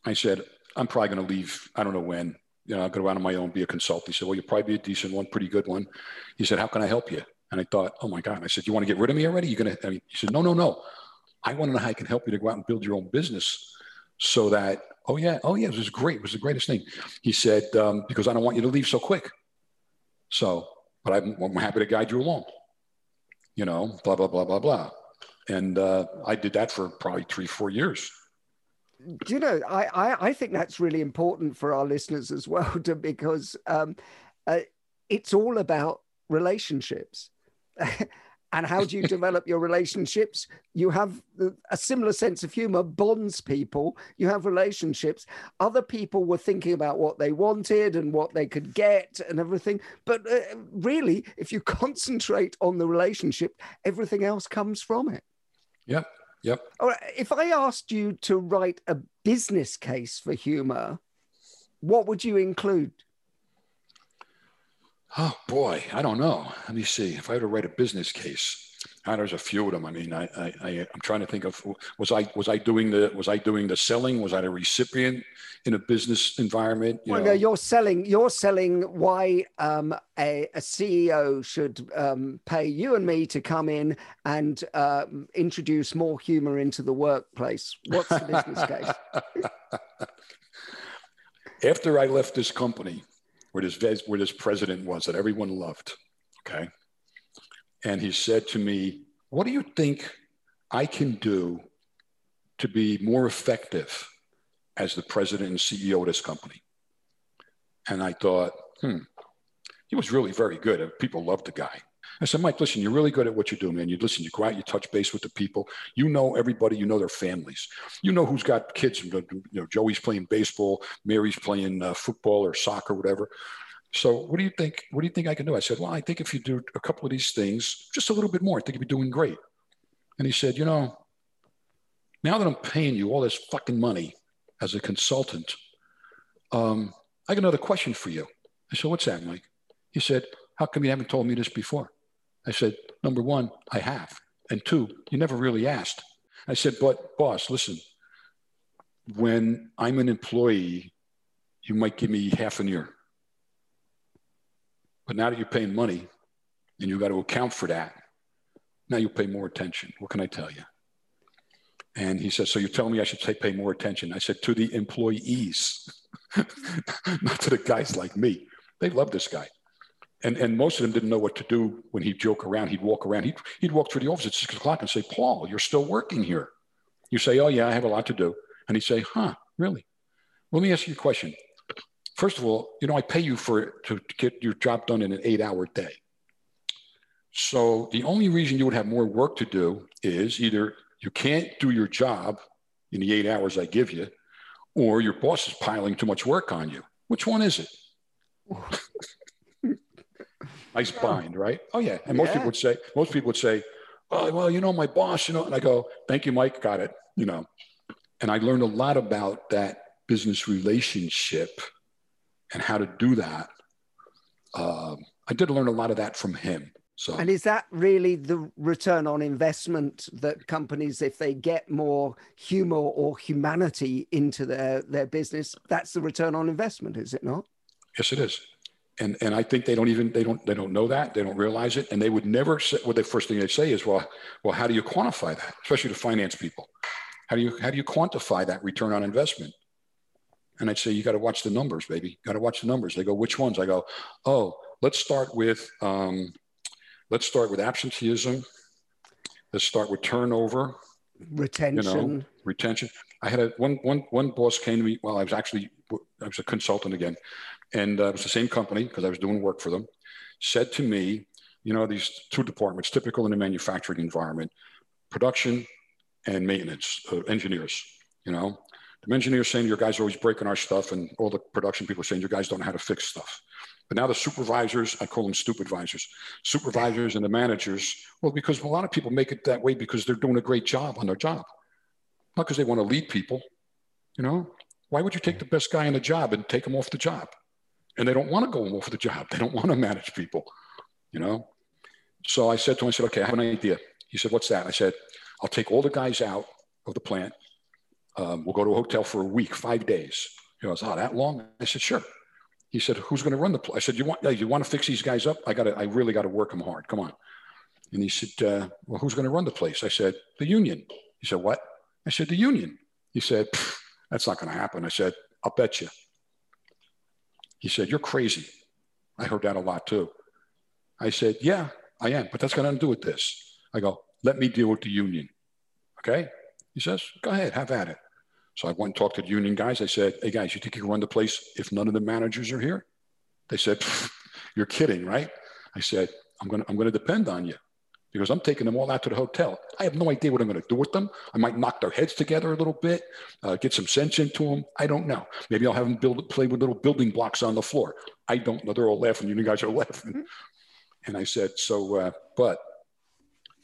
I said, I'm probably going to leave. I don't know when. You know, I'll go out on my own, be a consultant. He said, Well, you'll probably be a decent one, pretty good one. He said, How can I help you? And I thought, Oh my God. I said, You want to get rid of me already? You're going to, I mean, he said, No, no, no. I want to know how I can help you to go out and build your own business so that, oh yeah, oh yeah, it was great. It was the greatest thing. He said, um, Because I don't want you to leave so quick. So, but I'm, I'm happy to guide you along you know, blah, blah, blah, blah, blah. And uh, I did that for probably three, four years. Do you know, I, I, I think that's really important for our listeners as well, to, because um, uh, it's all about relationships. and how do you develop your relationships? You have a similar sense of humor, bonds people. You have relationships. Other people were thinking about what they wanted and what they could get and everything. But uh, really, if you concentrate on the relationship, everything else comes from it. Yep. Yep. All right. If I asked you to write a business case for humor, what would you include? Oh boy, I don't know. Let me see. If I had to write a business case, oh, there's a few of them. I mean, I, I, I am trying to think of was I was I doing the was I doing the selling? Was I a recipient in a business environment? You well, know? no, you're selling. You're selling why um, a, a CEO should um, pay you and me to come in and uh, introduce more humor into the workplace. What's the business case? After I left this company, where this, where this president was that everyone loved. Okay. And he said to me, What do you think I can do to be more effective as the president and CEO of this company? And I thought, hmm, he was really very good. People loved the guy. I said, Mike, listen, you're really good at what you do, man. You listen, you go out, you touch base with the people. You know everybody. You know their families. You know who's got kids. You know, Joey's playing baseball, Mary's playing uh, football or soccer, or whatever. So what do you think? What do you think I can do? I said, well, I think if you do a couple of these things, just a little bit more, I think you'd be doing great. And he said, you know, now that I'm paying you all this fucking money as a consultant, um, I got another question for you. I said, what's that, Mike? He said, how come you haven't told me this before? I said, number one, I have. And two, you never really asked. I said, but boss, listen, when I'm an employee, you might give me half an ear. But now that you're paying money and you've got to account for that, now you pay more attention. What can I tell you? And he says, So you're telling me I should say pay more attention? I said, To the employees, not to the guys like me. They love this guy and, and most of them didn't know what to do when he'd joke around. He'd walk around. He'd, he'd walk through the office at six o'clock and say, Paul, you're still working here. You say, oh, yeah, I have a lot to do. And he'd say, huh, really? Let me ask you a question. First of all, you know, I pay you for to get your job done in an eight hour day. So the only reason you would have more work to do is either you can't do your job in the eight hours I give you, or your boss is piling too much work on you. Which one is it? nice bind, right? Oh yeah. And most yeah. people would say, most people would say, oh, well, you know, my boss, you know, and I go, thank you, Mike, got it, you know. And I learned a lot about that business relationship and how to do that. Um, I did learn a lot of that from him. So, and is that really the return on investment that companies, if they get more humor or humanity into their their business, that's the return on investment, is it not? Yes, it is and and I think they don't even they don't they don't know that they don't realize it, and they would never say. What the first thing they say is, well, well, how do you quantify that? Especially to finance people, how do you how do you quantify that return on investment? And I'd say you got to watch the numbers, baby. Got to watch the numbers. They go, which ones? I go, oh, let's start with um, let's start with absenteeism. Let's start with turnover, retention, you know, retention. I had a one one one boss came to me. Well, I was actually I was a consultant again and uh, it was the same company because I was doing work for them, said to me, you know, these two departments, typical in a manufacturing environment, production and maintenance, uh, engineers, you know. The engineers saying your guys are always breaking our stuff, and all the production people saying your guys don't know how to fix stuff. But now the supervisors, I call them stupidvisors, supervisors and the managers, well, because a lot of people make it that way because they're doing a great job on their job, not because they want to lead people, you know. Why would you take the best guy in the job and take him off the job? And they don't want to go over the job. They don't want to manage people, you know? So I said to him, I said, okay, I have an idea. He said, what's that? I said, I'll take all the guys out of the plant. Um, we'll go to a hotel for a week, five days. He goes, oh, that long? I said, sure. He said, who's going to run the place? I said, you want, you want to fix these guys up? I got to, I really got to work them hard. Come on. And he said, uh, well, who's going to run the place? I said, the union. He said, what? I said, the union. He said, that's not going to happen. I said, I'll bet you. He said, You're crazy. I heard that a lot too. I said, Yeah, I am, but that's got nothing to do with this. I go, Let me deal with the union. Okay? He says, Go ahead, have at it. So I went and talked to the union guys. I said, Hey guys, you think you can run the place if none of the managers are here? They said, you're kidding, right? I said, I'm to, I'm to depend on you because I'm taking them all out to the hotel. I have no idea what I'm going to do with them. I might knock their heads together a little bit, uh, get some sense into them. I don't know. Maybe I'll have them build, play with little building blocks on the floor. I don't know. They're all laughing. You guys are laughing. And I said, so, uh, but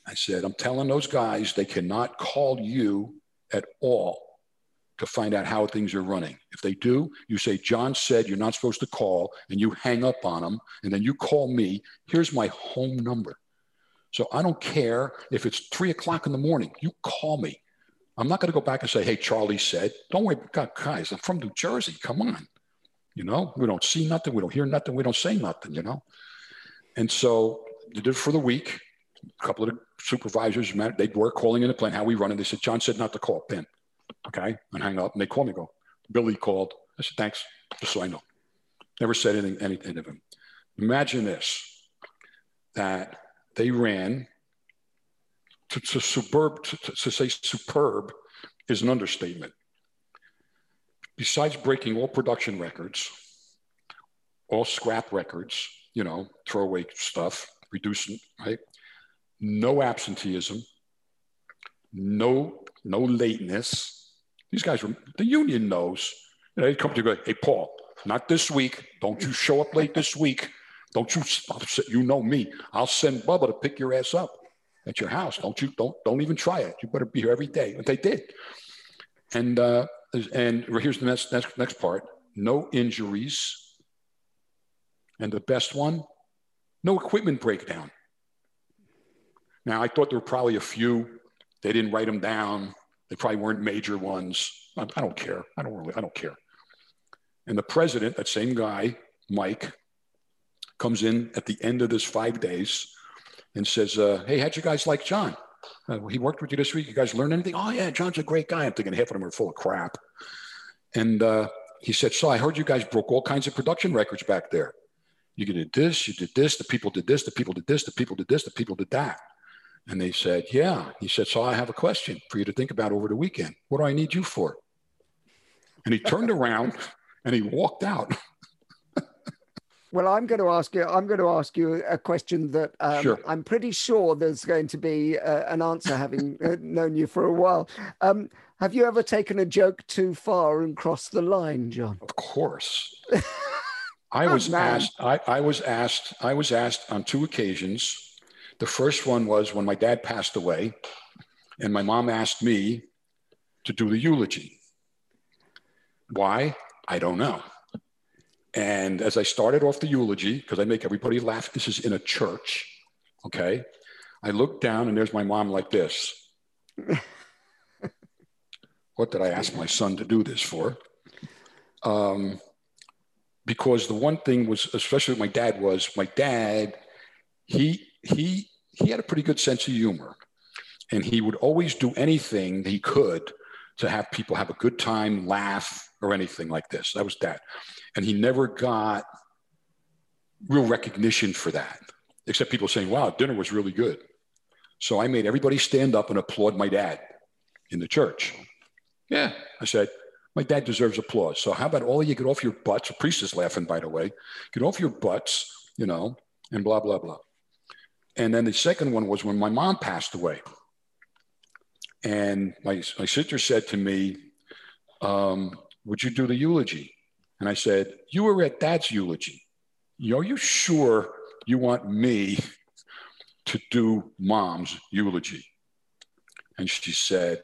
I said, I'm telling those guys they cannot call you at all to find out how things are running. If they do, you say, John said you're not supposed to call, and you hang up on them, and then you call me. Here's my home number. So I don't care if it's three o'clock in the morning, you call me. I'm not going to go back and say, hey, Charlie said, don't worry, guys, I'm from New Jersey. Come on. You know, we don't see nothing, we don't hear nothing, we don't say nothing, you know. And so they did it for the week. A couple of the supervisors, they were calling in the plan how we run it. They said, John said not to call, Ben. Okay. And hang up. And they call me, go, Billy called. I said, thanks, just so I know. Never said anything, anything to him. Imagine this that they ran to, to superb, to, to say superb is an understatement. Besides breaking all production records, all scrap records, you know, throwaway stuff, reducing, right? No absenteeism, no no lateness. These guys were the union knows. You know, they come to go, hey Paul, not this week. Don't you show up late this week. Don't you you know me. I'll send Bubba to pick your ass up at your house. Don't you don't don't even try it. You better be here every day. But they did. And uh, and here's the next next next part. No injuries. And the best one, no equipment breakdown. Now I thought there were probably a few. They didn't write them down. They probably weren't major ones. I, I don't care. I don't really. I don't care. And the president, that same guy, Mike, comes in at the end of this five days and says, uh, Hey, how'd you guys like John? Uh, he worked with you this week. You guys learn anything? Oh, yeah, John's a great guy. I'm thinking half of them are full of crap. And uh, he said, So I heard you guys broke all kinds of production records back there. You did this, you did this, the people did this, the people did this, the people did this, the people did that. And they said, Yeah. He said, So I have a question for you to think about over the weekend. What do I need you for? And he turned around and he walked out. Well, I'm going to ask you. I'm going to ask you a question that um, sure. I'm pretty sure there's going to be uh, an answer, having uh, known you for a while. Um, have you ever taken a joke too far and crossed the line, John? Of course. I was oh, asked. I, I was asked. I was asked on two occasions. The first one was when my dad passed away, and my mom asked me to do the eulogy. Why? I don't know. And as I started off the eulogy, because I make everybody laugh, this is in a church, okay? I look down and there's my mom like this. what did I ask my son to do this for? Um, because the one thing was, especially my dad, was my dad, he he he had a pretty good sense of humor, and he would always do anything he could to have people have a good time, laugh, or anything like this. That was dad. And he never got real recognition for that, except people saying, wow, dinner was really good. So I made everybody stand up and applaud my dad in the church. Yeah. I said, my dad deserves applause. So how about all of you get off your butts? A priest is laughing, by the way. Get off your butts, you know, and blah, blah, blah. And then the second one was when my mom passed away. And my, my sister said to me, um, Would you do the eulogy? And I said, You were at dad's eulogy. Are you sure you want me to do mom's eulogy? And she said,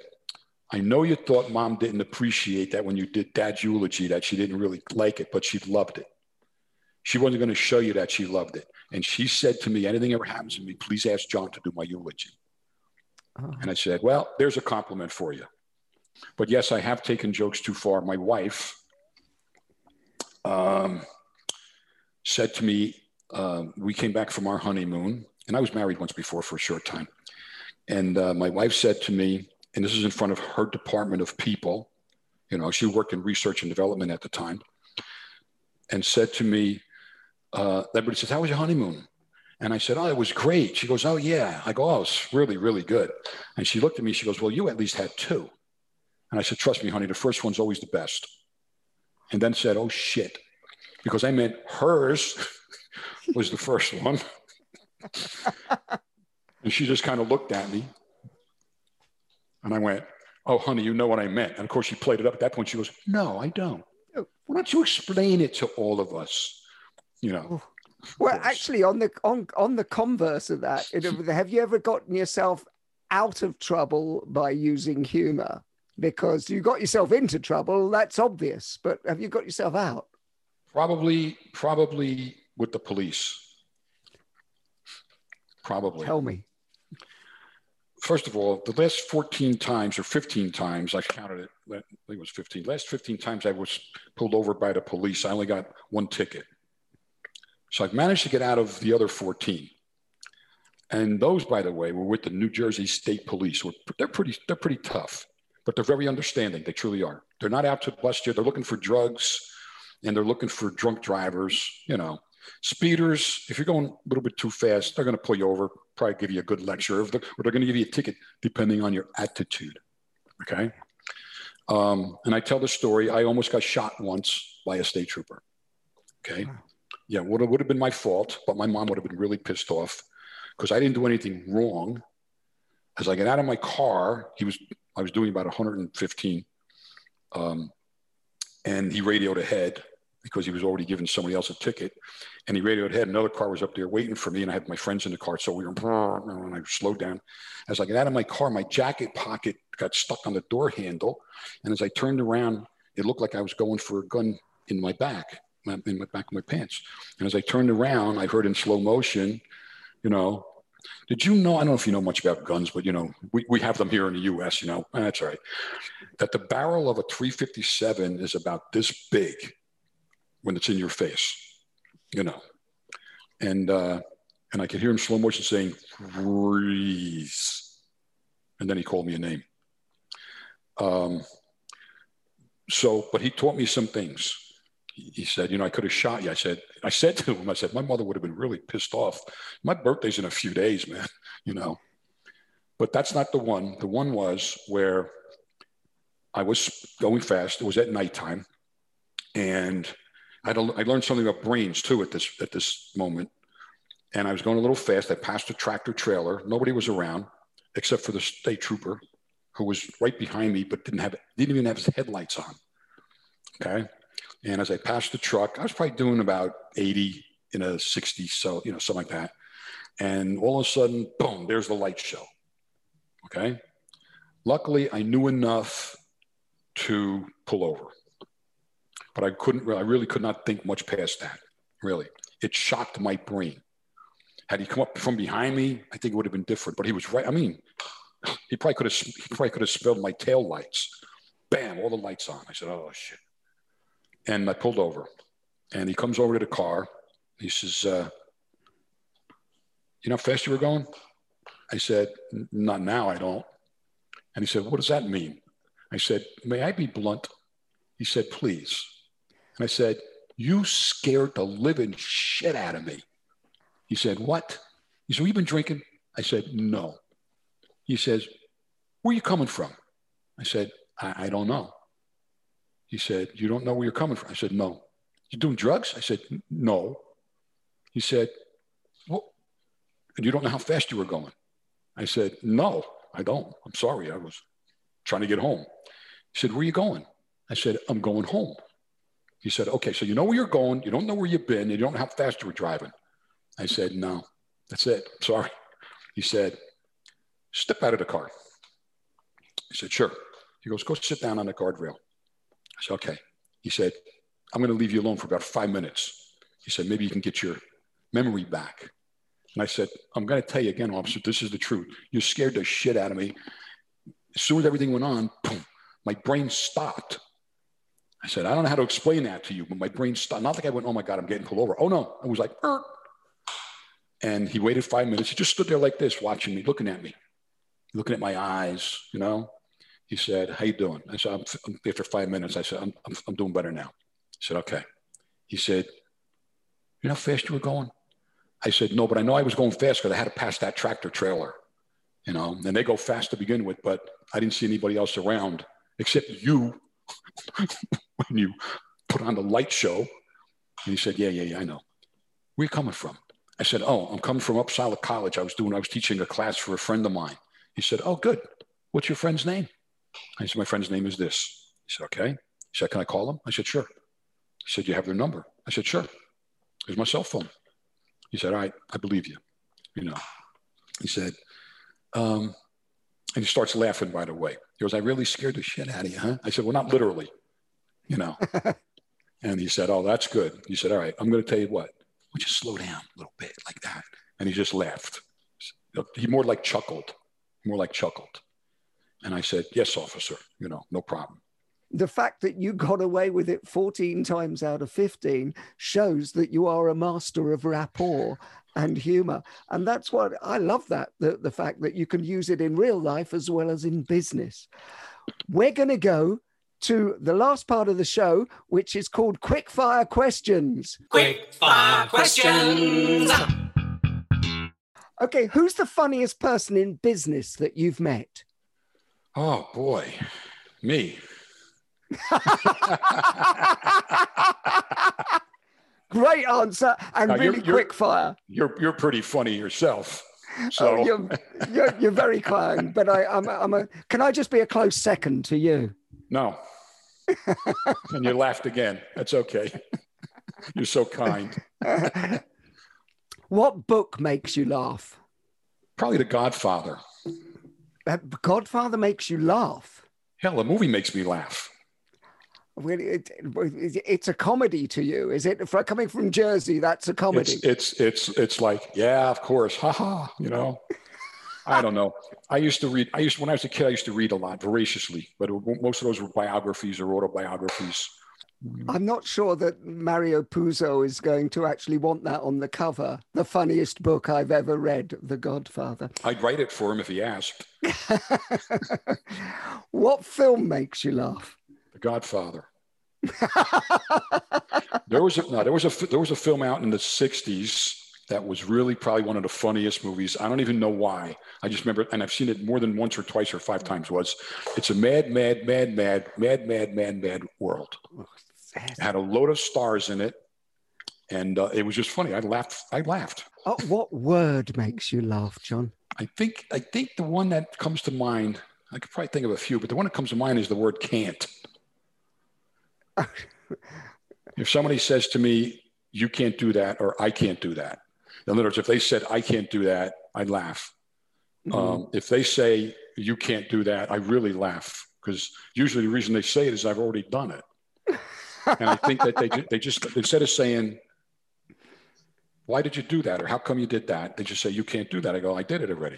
I know you thought mom didn't appreciate that when you did dad's eulogy, that she didn't really like it, but she loved it. She wasn't going to show you that she loved it. And she said to me, anything ever happens to me, please ask John to do my eulogy. Oh. And I said, well, there's a compliment for you. But yes, I have taken jokes too far. My wife, um, said to me, uh, we came back from our honeymoon, and I was married once before for a short time. And uh, my wife said to me, and this is in front of her department of people, you know, she worked in research and development at the time, and said to me, uh, everybody says, How was your honeymoon? And I said, Oh, it was great. She goes, Oh, yeah. I go, Oh, it's really, really good. And she looked at me, she goes, Well, you at least had two. And I said, Trust me, honey, the first one's always the best and then said, oh shit, because I meant hers was the first one. and she just kind of looked at me. And I went, Oh, honey, you know what I meant. And of course, she played it up. At that point, she goes, No, I don't. Oh. Why don't you explain it to all of us? You know. Well, actually, on the on on the converse of that, have you ever gotten yourself out of trouble by using humor? Because you got yourself into trouble, that's obvious. But have you got yourself out? Probably, probably with the police. Probably. Tell me. First of all, the last 14 times or 15 times, I counted it, I think it was 15. Last 15 times I was pulled over by the police, I only got one ticket. So I've managed to get out of the other 14. And those, by the way, were with the New Jersey State Police. They're pretty, they're pretty tough, but they're very understanding. They truly are. They're not out to bust you. They're looking for drugs and they're looking for drunk drivers, you know. Speeders, if you're going a little bit too fast, they're going to pull you over, probably give you a good lecture, or they're, going to give you a ticket depending on your attitude. Okay. Um, and I tell the story. I almost got shot once by a state trooper. Okay. Wow. Yeah, would have, would have been my fault, but my mom would have been really pissed off because I didn't do anything wrong. As I get out of my car, he was I was doing about 115, um, and he radioed ahead because he was already giving somebody else a ticket. And he radioed ahead. Another car was up there waiting for me, and I had my friends in the car. So we were, and I slowed down. As I get out of my car, my jacket pocket got stuck on the door handle. And as I turned around, it looked like I was going for a gun in my back, in my back of my pants. And as I turned around, I heard in slow motion, you know, did you know? I don't know if you know much about guns, but you know, we, we have them here in the US, you know, that's right. That the barrel of a 357 is about this big when it's in your face, you know. And uh, and I could hear him slow motion saying, freeze. And then he called me a name. Um, so, but he taught me some things. He said, you know, I could have shot you. I said, I said to him, I said, my mother would have been really pissed off. My birthday's in a few days, man, you know. But that's not the one. The one was where I was going fast. It was at nighttime. And I, I learned something about brains too at this at this moment. And I was going a little fast. I passed a tractor trailer. Nobody was around except for the state trooper who was right behind me, but didn't have didn't even have his headlights on. Okay. And as I passed the truck, I was probably doing about 80 in a 60, so you know, something like that. And all of a sudden, boom, there's the light show. Okay. Luckily, I knew enough to pull over but I couldn't, I really could not think much past that, really. It shocked my brain. Had he come up from behind me, I think it would have been different, but he was right. I mean, he probably could have, he probably could have spilled my tail lights. Bam, all the lights on. I said, oh shit. And I pulled over and he comes over to the car. He says, uh, you know how fast you were going? I said, not now, I don't. And he said, what does that mean? I said, may I be blunt? He said, please. And I said, You scared the living shit out of me. He said, What? He said, Have you been drinking? I said, No. He says, Where are you coming from? I said, I, I don't know. He said, You don't know where you're coming from? I said, No. You doing drugs? I said, No. He said, Well, and you don't know how fast you were going? I said, No, I don't. I'm sorry. I was trying to get home. He said, Where are you going? I said, I'm going home. He said, okay, so you know where you're going. You don't know where you've been. You don't know how fast you were driving. I said, no, that's it. Sorry. He said, step out of the car. I said, sure. He goes, go sit down on the guardrail. I said, okay. He said, I'm going to leave you alone for about five minutes. He said, maybe you can get your memory back. And I said, I'm going to tell you again, officer, this is the truth. You scared the shit out of me. As soon as everything went on, boom, my brain stopped. I said, I don't know how to explain that to you, but my brain stopped. Not like I went, oh my God, I'm getting pulled over. Oh no, I was like, er. and he waited five minutes. He just stood there like this, watching me, looking at me, looking at my eyes, you know. He said, how you doing? I said, I'm, after five minutes, I said, I'm, I'm, I'm doing better now. He said, okay. He said, you know how fast you were going? I said, no, but I know I was going fast because I had to pass that tractor trailer, you know, and they go fast to begin with, but I didn't see anybody else around except you when you put on the light show. And he said, Yeah, yeah, yeah, I know. Where you coming from? I said, Oh, I'm coming from Upsala College. I was doing, I was teaching a class for a friend of mine. He said, Oh, good. What's your friend's name? I said, My friend's name is this. He said, Okay. He said, Can I call him? I said, Sure. He said, You have their number? I said, Sure. Here's my cell phone. He said, All right, I believe you. You know, he said, um, and he starts laughing right away. He goes, I really scared the shit out of you, huh? I said, Well, not literally, you know. and he said, Oh, that's good. He said, All right, I'm going to tell you what, would you slow down a little bit like that? And he just laughed. He more like chuckled, more like chuckled. And I said, Yes, officer, you know, no problem. The fact that you got away with it 14 times out of 15 shows that you are a master of rapport and humor. And that's what i love that the, the fact that you can use it in real life as well as in business. We're going to go to the last part of the show which is called quick fire questions. Quick fire questions. Okay who's the funniest person in business that you've met oh boy me Great answer and really you're, quick fire. You're you're pretty funny yourself. So oh, you're, you're, you're very kind, but I, I'm I'm a. Can I just be a close second to you? No. and you laughed again. That's okay. You're so kind. what book makes you laugh? Probably The Godfather. Godfather makes you laugh. Hell, a movie makes me laugh. Well, it, it's a comedy to you, is it? For coming from Jersey, that's a comedy. It's it's it's, it's like, yeah, of course, haha. You know, I don't know. I used to read. I used when I was a kid. I used to read a lot voraciously, but most of those were biographies or autobiographies. Mm. I'm not sure that Mario Puzo is going to actually want that on the cover. The funniest book I've ever read, The Godfather. I'd write it for him if he asked. what film makes you laugh? The Godfather. there was a no, there was a there was a film out in the '60s that was really probably one of the funniest movies. I don't even know why. I just remember, and I've seen it more than once or twice or five times. Was it's a mad, mad, mad, mad, mad, mad, mad, mad world. It had a load of stars in it, and uh, it was just funny. I laughed. I laughed. Oh, what word makes you laugh, John? I think I think the one that comes to mind. I could probably think of a few, but the one that comes to mind is the word "can't." if somebody says to me, you can't do that, or I can't do that. In other words, if they said, I can't do that, I'd laugh. Mm-hmm. Um, if they say, you can't do that, I really laugh because usually the reason they say it is I've already done it. And I think that they, they just, instead of saying, why did you do that? Or how come you did that? They just say, you can't do that. I go, I did it already.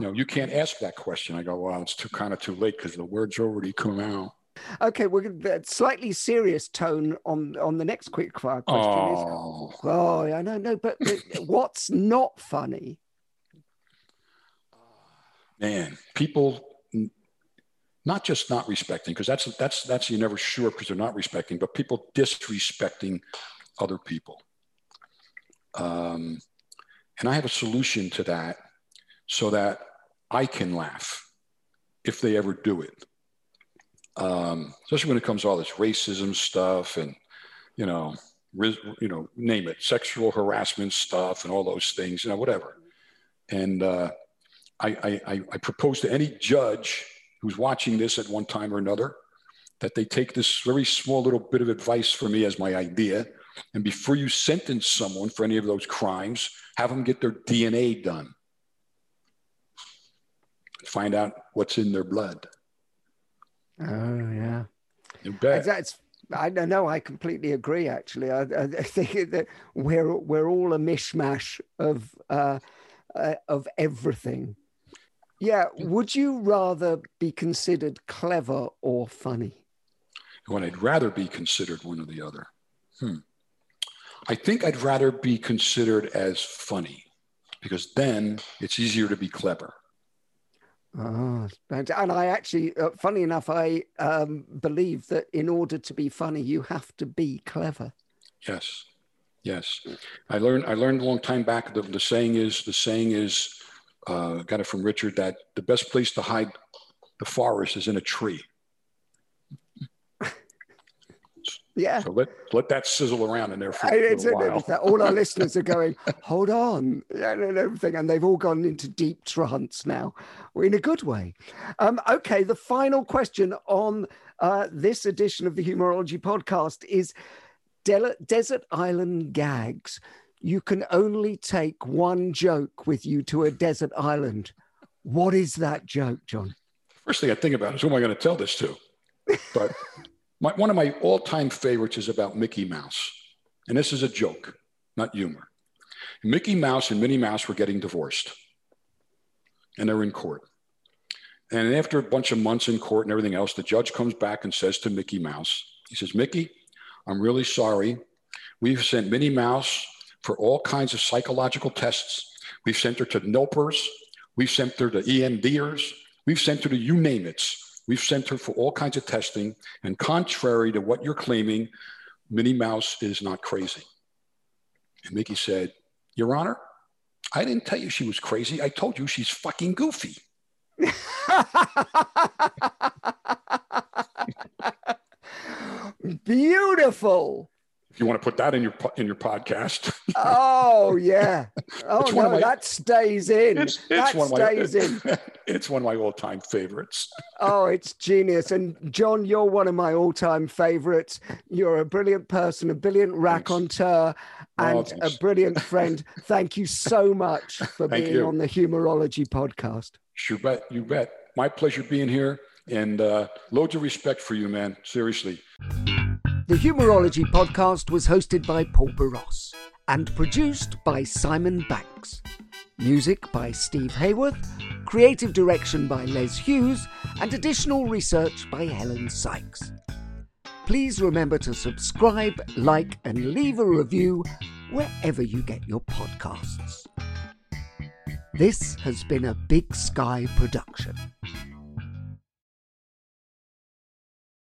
You know, you can't ask that question. I go, well, it's too kind of too late because the words already come out. Okay, we're going to slightly serious tone on on the next quick fire question. Oh, is, oh, oh I know, no, but, but what's not funny? Man, people not just not respecting, because that's that's that's you're never sure because they're not respecting, but people disrespecting other people. Um, and I have a solution to that so that I can laugh if they ever do it um, especially when it comes to all this racism stuff and you know, you know, name it, sexual harassment stuff and all those things, you know, whatever. And uh, I, I, I propose to any judge who's watching this at one time or another that they take this very small little bit of advice from me as my idea. And before you sentence someone for any of those crimes, have them get their DNA done. Find out what's in their blood. Oh yeah, you bet. That's I know. I completely agree. Actually, I, I think that we're we're all a mishmash of uh, uh, of everything. Yeah. Would you rather be considered clever or funny? When I'd rather be considered one or the other. Hmm. I think I'd rather be considered as funny because then it's easier to be clever. Oh, and I actually, uh, funny enough, I um, believe that in order to be funny, you have to be clever. Yes, yes. I learned. I learned a long time back. The, the saying is. The saying is. Uh, got it from Richard that the best place to hide the forest is in a tree. Yeah. So let let that sizzle around in there for And a it's, little while. it's that all our listeners are going, hold on, and everything, and they've all gone into deep trance now, or in a good way. Um, okay, the final question on uh, this edition of the Humorology podcast is Del- Desert Island gags. You can only take one joke with you to a desert island. What is that joke, John? First thing I think about is who am I going to tell this to? But my, one of my all-time favorites is about Mickey Mouse, and this is a joke, not humor. Mickey Mouse and Minnie Mouse were getting divorced, and they're in court. And after a bunch of months in court and everything else, the judge comes back and says to Mickey Mouse, he says, Mickey, I'm really sorry. We've sent Minnie Mouse for all kinds of psychological tests. We've sent her to NOPERS. We've sent her to EMDers. We've sent her to you name it. We've sent her for all kinds of testing. And contrary to what you're claiming, Minnie Mouse is not crazy. And Mickey said, Your Honor, I didn't tell you she was crazy. I told you she's fucking goofy. Beautiful. You want to put that in your in your podcast, Oh yeah. Oh It's no, my- that stays in. it's, that one of my stays in. it's one of my all-time favorites. Oh, it's genius. And John, you're one of my all-time favorites. You're a brilliant person, a brilliant raconteur, Oh, and a brilliant friend. Thank you so much for being you. on the Humorology podcast. Sure bet, you bet. My pleasure being here, and uh, loads of respect for you, man. Seriously. The Humorology podcast was hosted by Paul Boross and produced by Simon Banks. Music by Steve Hayworth, creative direction by Les Hughes, and additional research by Helen Sykes. Please remember to subscribe, like, and leave a review wherever you get your podcasts. This has been a Big Sky production.